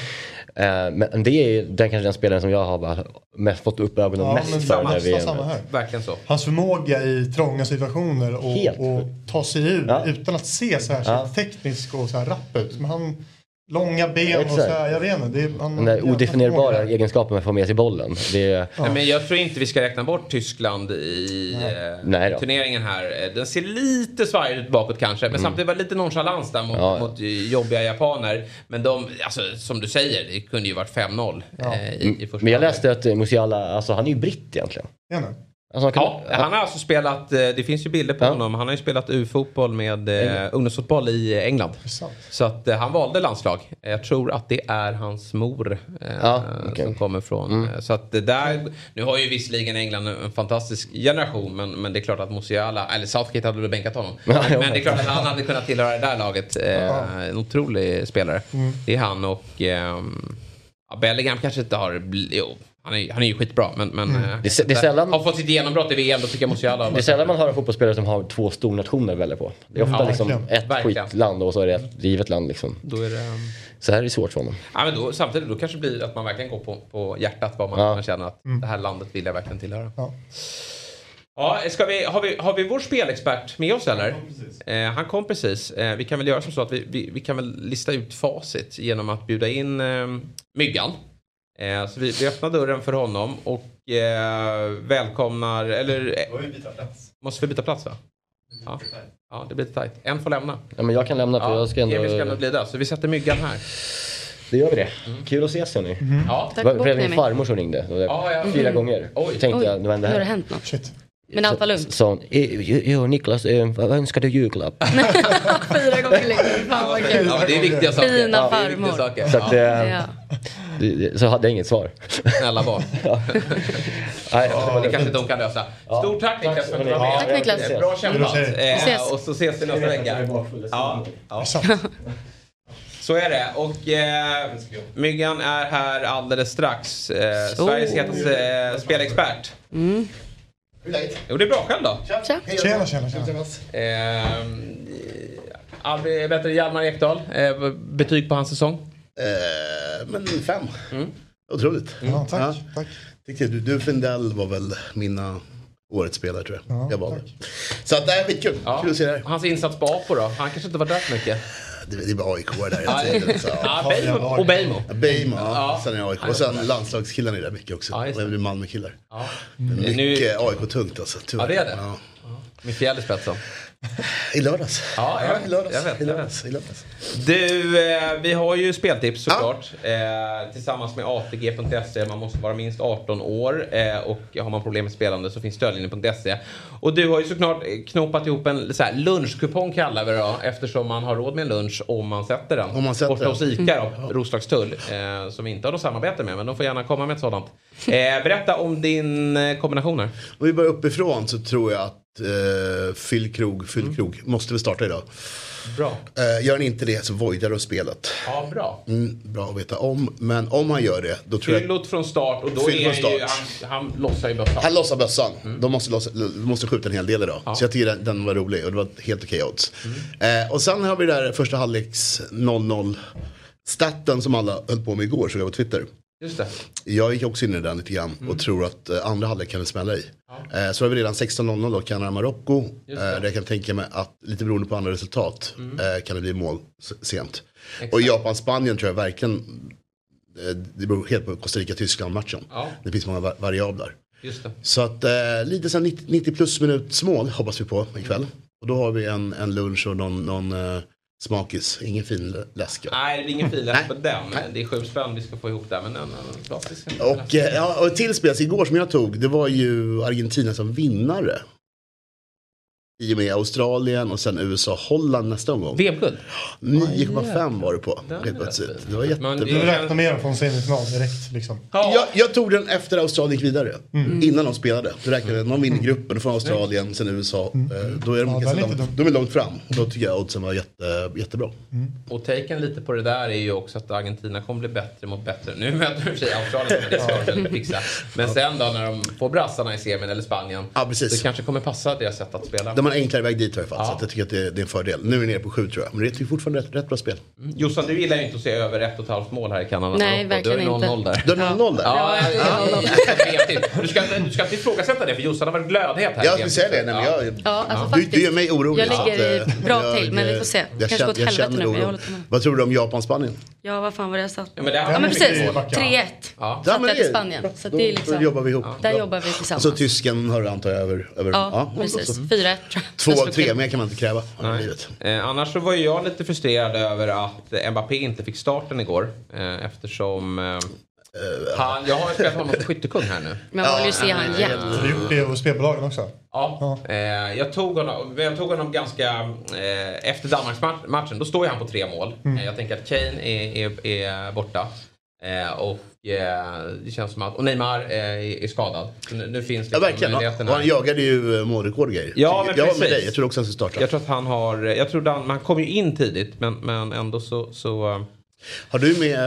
Eh, men det är den kanske den spelaren som jag har bara mest fått upp ögonen Ja, mest men för. samma, När vi, samma här. Verkligen så. Hans förmåga i trånga situationer och, och ta sig ur Ja. utan att se så här Ja. teknisk och så här rapp ut. Men han, långa ben och så här, jag vet inte. Det är, han, den där odefinierbara egenskapen med att få med sig bollen. Det är, Nej, men jag tror inte vi ska räkna bort Tyskland i eh, Nej då. turneringen här. Eh, Den ser lite svajig ut bakåt kanske. Men samtidigt var det lite nonchalans där mot, Mm. Ja. mot eh, jobbiga japaner. Men de, alltså som du säger, det kunde ju varit 5-0 eh, i, i första men jag läste att eh, Musiala, alltså han är ju britt egentligen. Ni? Alltså, han kan, Ja, han har alltså spelat, eh, det finns ju bilder på Ja. honom, han har ju spelat U-fotboll med eh, ungdomsfotboll i eh, England. Så att eh, han valde landslag. Jag tror att det är hans mor eh, Ja, okej. som kommer från. eh, Så att det där, nu har ju visserligen England en fantastisk generation men, men det är klart att Musiala, eller Southgate hade väl bänkat honom. Men, men det är klart att han hade kunnat tillhöra det där laget. En otrolig spelare. Det är han och ehm, ja, Bellingham kanske inte har, jo, han är, han är ju skitbra men, men eh, Det är- det är sällan- har fått sitt genombrott i VM då tycker jag Musiala har det är sällan man hör en fotbollsspelare som har två stornationer att välja på. Det är ofta Ja, liksom verkligen. ett Verkligen. skitland och så är det ett givet land liksom. Då är det, ehm, Så här är det svårt för honom. Ja, men då, samtidigt då kanske det blir att man verkligen går på, på hjärtat vad man, Ja. man känner att det här landet vill jag verkligen tillhöra. Ja. Ja, ska vi, har, vi, har vi vår spelexpert med oss eller? Eh, han kom precis. Eh, vi kan väl göra som så att vi, vi, vi kan väl lista ut facit genom att bjuda in eh, Myggan. Eh, så vi, vi öppnar dörren för honom och eh, välkomnar, eller... Eh, måste vi byta plats va? Ja. ja, det blir lite tajt. En får lämna. Ja, men jag kan lämna för Ja, jag ska ändå... Emil ska ändå glida, så vi sätter Myggan här. Då gör vi det. Kul att ses hörni. Ja. Det var min farmor som ringde. Det var Ja, ja. Fyra gånger. Oj. Tänkte Oj, jag, nu har det här? hänt något. Shit. Men allt var lugnt. Sa hon, "Eh, jo, Niklas, eh, vad önskar du julklapp? Fyra gånger längre. Fan vad kul. Ja, det är viktiga saker. Fina ja, det är viktiga farmor. saker. Så, att, ja, Ja. så hade jag inget svar. snälla barn. Nej, Det kanske de kan lösa. Stort tack Niklas för att du var med. Tack, Niklas. Bra kämpat. Vi Eh, ses. och så ses vi nästa vecka. Ja, ja. Så är det. Och eh, Myggan är här alldeles strax. Eh, Sveriges hetaste eh, spelexpert. Jo, det är bra själv då. Tja. Tjena, tjena, tjena. Eh, bättre Hjalmar Ekdal. Eh, betyg på hans säsong? Eh, men fem. Mm. Otroligt. Ja, tack. tack. Tyckte du, du Findell var väl mina årets spelare tror jag. Ja, jag valde. tack. Så att det är skitkul. Ja. Kul att se det här. Hans insats på Apo då? Han kanske inte var där så mycket. Det, det var AIK där Ja, hela tiden. Så. ja. Och Beijmo. Ja, Beijmo, ja. Ja. Sen är AIK. Och sen landslagskillarna är där mycket också. Ja, det. och även Malmökillar. Ja. Mycket Nu, AIK-tungt alltså. Tyvärr. Ja, det är det. Ja. med fjäll i spetsen. I lördags. Ja, jag, i lördags. jag vet. I lördags. I lördags. Du, eh, vi har ju speltips såklart. Eh, tillsammans med ATG.se. Man måste vara minst 18 år. Eh, och har man problem med spelande så finns stödlinjen.se. Och du har ju såklart knopat ihop en så här, lunchkupong kallar vi det då. Eftersom man har råd med en lunch om man sätter den. Om man sätter Borta hos ICA då, Roslagstull. Eh, som vi inte har något samarbete med. Men de får gärna komma med ett sådant. Eh, berätta om din eh, kombination här. Om vi börjar uppifrån så tror jag att eh, Fyll krog, Fyll krog måste vi starta idag. Bra. Eh, gör han inte det så voidar du spelet. Ja, bra. Mm, bra att veta om. Men om han gör det då tror jag... Fyllot från start och då Fyll är ju, start. han, han lossar ju bössan. Han lossar bössan. De måste, lossa, måste skjuta en hel del idag. Ja. Så jag tycker den, den var rolig och det var helt okej odds. Eh, och sen har vi där första halvleks 0-0 staten som alla höll på med igår såg jag på Twitter. Just det. Jag gick också in i den lite grann och tror att eh, andra halvlek kan det smälla i. Eh, så har vi redan 16-0 då, Kanada-Marocko. Eh, det. där jag kan tänka mig att lite beroende på andra resultat eh, kan det bli mål sent. Exakt. Och Japan-Spanien tror jag verkligen, det beror helt på Costa Rica-Tyskland-matchen. Ja. Det finns många va- variabler. Så att lite sen 90, 90 plus minuts mål hoppas vi på ikväll. Och då har vi en, en lunch och någon, någon smakis, ingen fin lä- läsk. Nej, det är ingen fin Nej. läst på den. Det är sju spänn vi ska få ihop där. Men en, en klassisk. Och, eh, ja, och till spels igår som jag tog, det var ju Argentina som vinnare. I och med Australien och sen USA-Holland nästa omgång. VM-guld? 9,5 var det på. Den Helt plötsligt. Det var jättebra. Du räknar med dem från semifinal direkt liksom. Jag, jag tog den efter Australien gick vidare. Mm. Innan de spelade. Då räknade jag, någon vinner gruppen, då får Australien, sen USA. Eh, Då är de, Mm. Ja, ganska den är inte långt, de är långt fram. Och då tycker jag oddsen var jätte, jättebra. Och taken lite på det där är ju också att Argentina kommer bli bättre mot bättre. Nu möter de i och för sig Australien, men det ska de fixa. Men sen då när de får brassarna i semin eller Spanien. Ja, precis. Det kanske kommer passa deras sätt att spela. De har en enklare väg dit i alla fall. Ja. Så att jag tycker att det, det är en fördel. Nu är vi nere på 7 tror jag. Men det är fortfarande rätt, rätt bra spel. Mm. Jossan, du gillar ju inte att se över ett och ett halvt mål här i Kanada. Nej, verkligen Du har ju 0-0 inte. där. Du har 0-0 där? Ja, Ja, ja, ja, ja. Du ska, inte- du ska inte ifrågasätta det för Jossan har varit glödhet här. Jag skulle säga det. Nej, men jag, Ja, alltså du, du gör mig orolig. Jag ligger att, i eh, bra jag, till, men vi får se. Jag Kanske går åt jag helvete känner nu, men jag oro. håller tummen. Vad tror du om Japan-Spanien? Ja, vad fan var det jag satt? Ja, men det Ja, men precis. det är backa. 3-1. Ja. Satte men jag till Spanien. Så det är då liksom, jobbar vi ihop. Där jobbar vi Och tillsammans. så tysken har du antar jag över... över Ja, precis. så- 4-1 tror jag. Två, Jag slog tre, mer kan man inte kräva av Nej. livet. Eh, annars så var ju jag lite frustrerad över att Mbappé inte fick starten igår. Eh, eftersom eh, han, jag har spelat honom som skyttekung här nu. Men man vill ju se han. Har du gjort det hos spelbolagen också? Ja, eh, jag, tog honom, jag tog honom ganska... Eh, efter Danmarksmatchen, då står ju han på tre mål. Eh, jag tänker att Kane är, är, är borta. Eh, och eh, det känns som att... Och Neymar eh, är, skadad. Nu, nu finns Ja, liksom verkligen. Och möjligheterna. han jagade ju eh, målrekord och grejer. Ja, men jag var med dig. Jag tror också han ska starta. Jag tror att han har... Jag tror han, han kom ju in tidigt men, men ändå så... så eh, Har du med,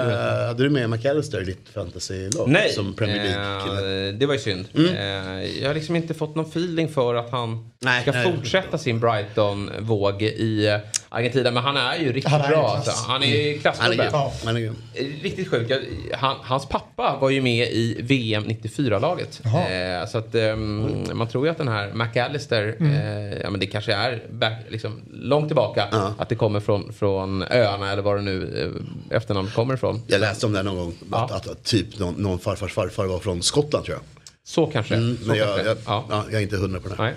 hade du med McAllister i ditt fantasy-lag? Nej, Som Premier League-kille? eh, det var ju synd. Eh, jag har liksom inte fått någon feeling för att han Nej, ska nej. fortsätta sin Brighton-våg i eh, Argentina. Men han är ju riktigt Han är bra. Alltså. Han är klassgubbe. grym. Eh, Riktigt sjukt. Han, hans pappa var ju med i VM 94-laget. Eh, så att ehm, man tror ju att den här McAllister, eh, ja men det kanske är back, liksom, långt tillbaka. Ja. Att det kommer från, från öarna eller var det nu eh, efternamnet kommer ifrån. Jag läste om det någon gång. Ja. Att, att, att typ någon, någon farfars farfar var från Skottland tror jag. Så kanske. Mm, så men jag, kanske. jag, ja. ja. jag är inte hundra på det. Nej.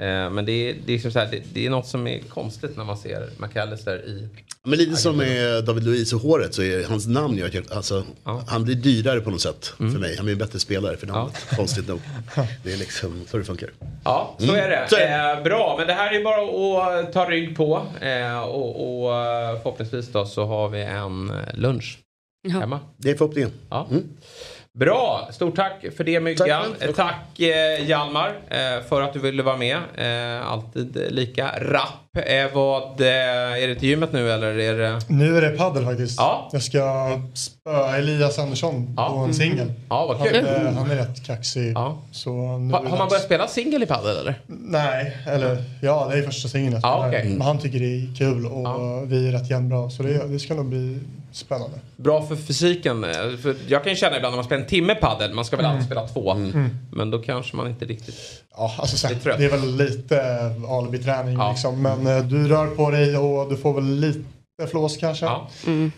Eh, Men det är, det, är som så här, det, det är något som är konstigt när man ser McAllister i... Men lite som med David Luiz och håret så är hans namn gör att alltså, Ja. han blir dyrare på något sätt för mig. Han blir en bättre spelare för namnet. Konstigt nog. Det är liksom så det funkar. Ja, så Mm. är det. Så är Eh, bra, men det här är bara att ta rygg på. Eh, och, och eh, förhoppningsvis då så har vi en eh, lunch Ja. hemma. Det är förhoppningen. Ja. Mm. Bra, stort tack för det Myggan. Tack själv. Tack, eh, Hjalmar eh, för att du ville vara med. Eh, alltid eh, lika rapp. Eh, vad, eh, är det till gymmet nu eller är det... Nu är det paddel faktiskt. Ja. Jag ska spöa Elias Andersson Ja. på en singel. Ja, vad Han, kul. eh, han är rätt kaxig. Ja. Så nu Har, man börjat spela singel i padel eller? Nej, eller ja det är första singeln jag Ja, spelar. okej. Men han tycker det är kul och Ja. vi är rätt jämnbra. Så det, det ska nog bli spännande. Bra för fysiken. eh, För jag kan ju känna ibland när man spelar en timme padel, man ska väl alltid spela två. Men då kanske man inte riktigt... Ja, alltså så, Det det är väl lite eh, alibi-träning Ja. liksom. Men eh, du rör på dig och du får väl lite flås kanske. Ja.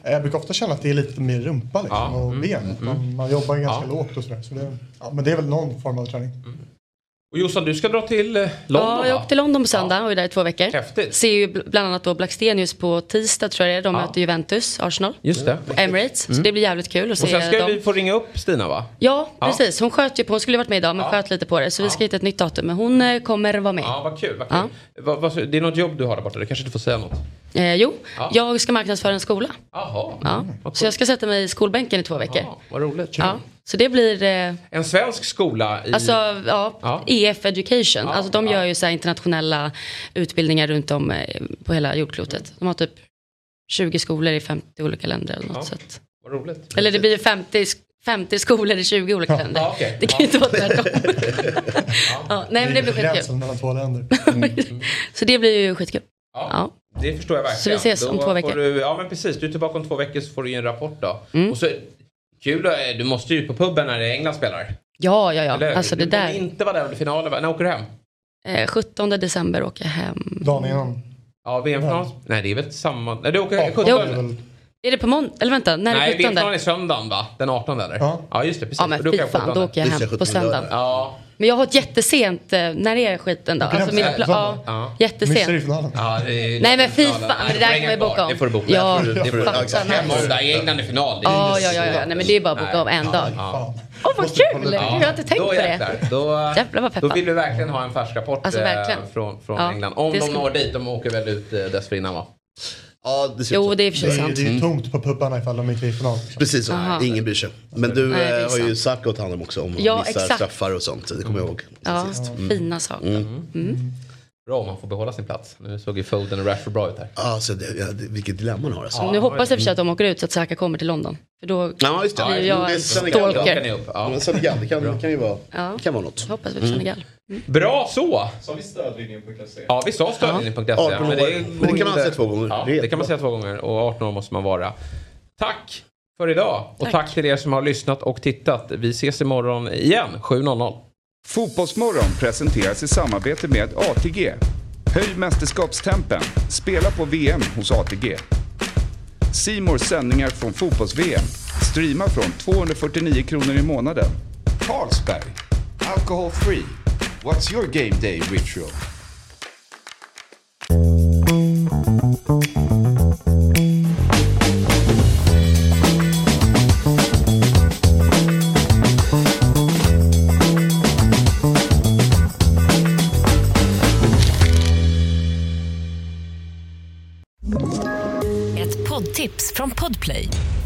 Jag brukar ofta känna att det är lite mer rumpa liksom, Ja. och Mm. ben. Man, man jobbar ju ganska Ja. lågt och sådär. Så det, ja, men det är väl någon form av träning. Och Jossan, du ska dra till eh, London Ja, jag va? åkte till London på söndag och är där i två veckor. Häftigt. Ser ju bl- bland annat då Blackstenius på tisdag tror jag det är. De Ja. möter Juventus, Arsenal. Just det. På Emirates. Så Mm. det blir jävligt kul att Och se sen ska dem. vi få ringa upp Stina va? Ja, Ja. precis. Hon sköt ju på, hon skulle varit med idag men sköt lite på det. Så vi ska hitta ett nytt datum. Men hon eh, kommer vara med. Ja, vad kul. Vad kul. Vad- vad- det är något jobb du har där borta, du kanske inte får säga något? Eh, jo, Ja. jag ska marknadsföra en skola. Jaha, Ja. Så jag ska sätta mig i skolbänken i två veckor. vad roligt. Ja. Så det blir... Eh, En svensk skola i... Alltså, ja, Ja. EF Education. alltså, de gör ju så här internationella utbildningar runt om eh, på hela jordklotet. De har typ 20 skolor i 50 olika länder eller något. Ja. Att, Vad roligt. eller det blir 50, sk- 50 skolor i 20 olika länder. Ja, okej. Det kan ju inte vara tvärtom. ja, nej men det blir skitkul. Mellan två länder. Så det blir ju skitkul. Ja. Ja. Det förstår jag verkligen. Så vi ses Då om två veckor. Du, ja men precis, du är tillbaka om två veckor så får du ge en rapport då. Mm. Och så, kul, eh, du måste ju på puben när England spelar. Ja, ja, ja. Eller? Alltså det du där. inte vara där under finalen? När åker du hem? Eh, 17 december åker jag hem. Dagen innan. Ja, VM-final? Nej, det är väl samma... Nej, du åker Ja, 17? Jag åker- Är det på måndag? Eller vänta, när är Nej, det 17? VM-finalen är söndagen va? Den 18 eller? Ja. just det. Precis. Ja men fy fan, 17. då åker jag hem på söndagen. Ja. Men jag har ett jättesent, eh, när är skiten då? Alltså mina pla- ja, Ja. jättesent. Ja, det är Nej men fy fan, men det där kan man ju boka om. Det får du boka. Ja, det får du, det får du. fattar nice. Måndag i England är final. Det är Ja, ja, ja, nej men det är bara att boka av en dag. Ja. Åh vad kul! Jag har inte tänkt då på jäklar. det. Då, Jävlar vad peppad. då vill vi verkligen ha en färsk rapport Alltså, eh, verkligen. från, från Ja, England. Om det de ska- når dit, de åker väl ut eh, dessförinnan va? Ja, det ser Jo, ut så. det är i och för sig Det är, sant. det är ju tomt på pubarna ifall de inte är i final. Precis så, Aha. ingen bryr sig. Men du Nej, det är eh, har ju sant. Att ta hand om också om Ja, vissa exakt. straffar och sånt. Det kommer jag ihåg. Ja, Mm. fina saker. Mm. Mm. Bra om man får behålla sin plats. Nu såg ju Foden och Rashford bra ut här. Ja, så det, ja, det, vilket dilemma han har alltså. Nu hoppas jag i och för sig att de åker ut så att Saka kommer till London. För då Ja, just det. blir jag det är en Senegal. stalker. Ja. Men Senegal, det kan, det kan ju vara, Ja. det kan vara något. Hoppas vi på Senegal. Bra så! Sa vi stödlinjen.se? Ja, vi sa stödlinjen.se. 18 år. Men det, Men det kan man säga två gånger. Ja, det kan man säga två gånger. Och 18 år måste man vara. Tack för idag. Och Tack. tack till er som har lyssnat och tittat. Vi ses imorgon igen 7.00. Fotbollsmorgon presenteras i samarbete med ATG. Höj mästerskapstempen. Spela på VM hos ATG. Simors sändningar från fotbolls-VM. Streama från 249 kronor i månaden. Carlsberg. Alcohol free. What's your game day ritual? Ett poddtips från Podplay.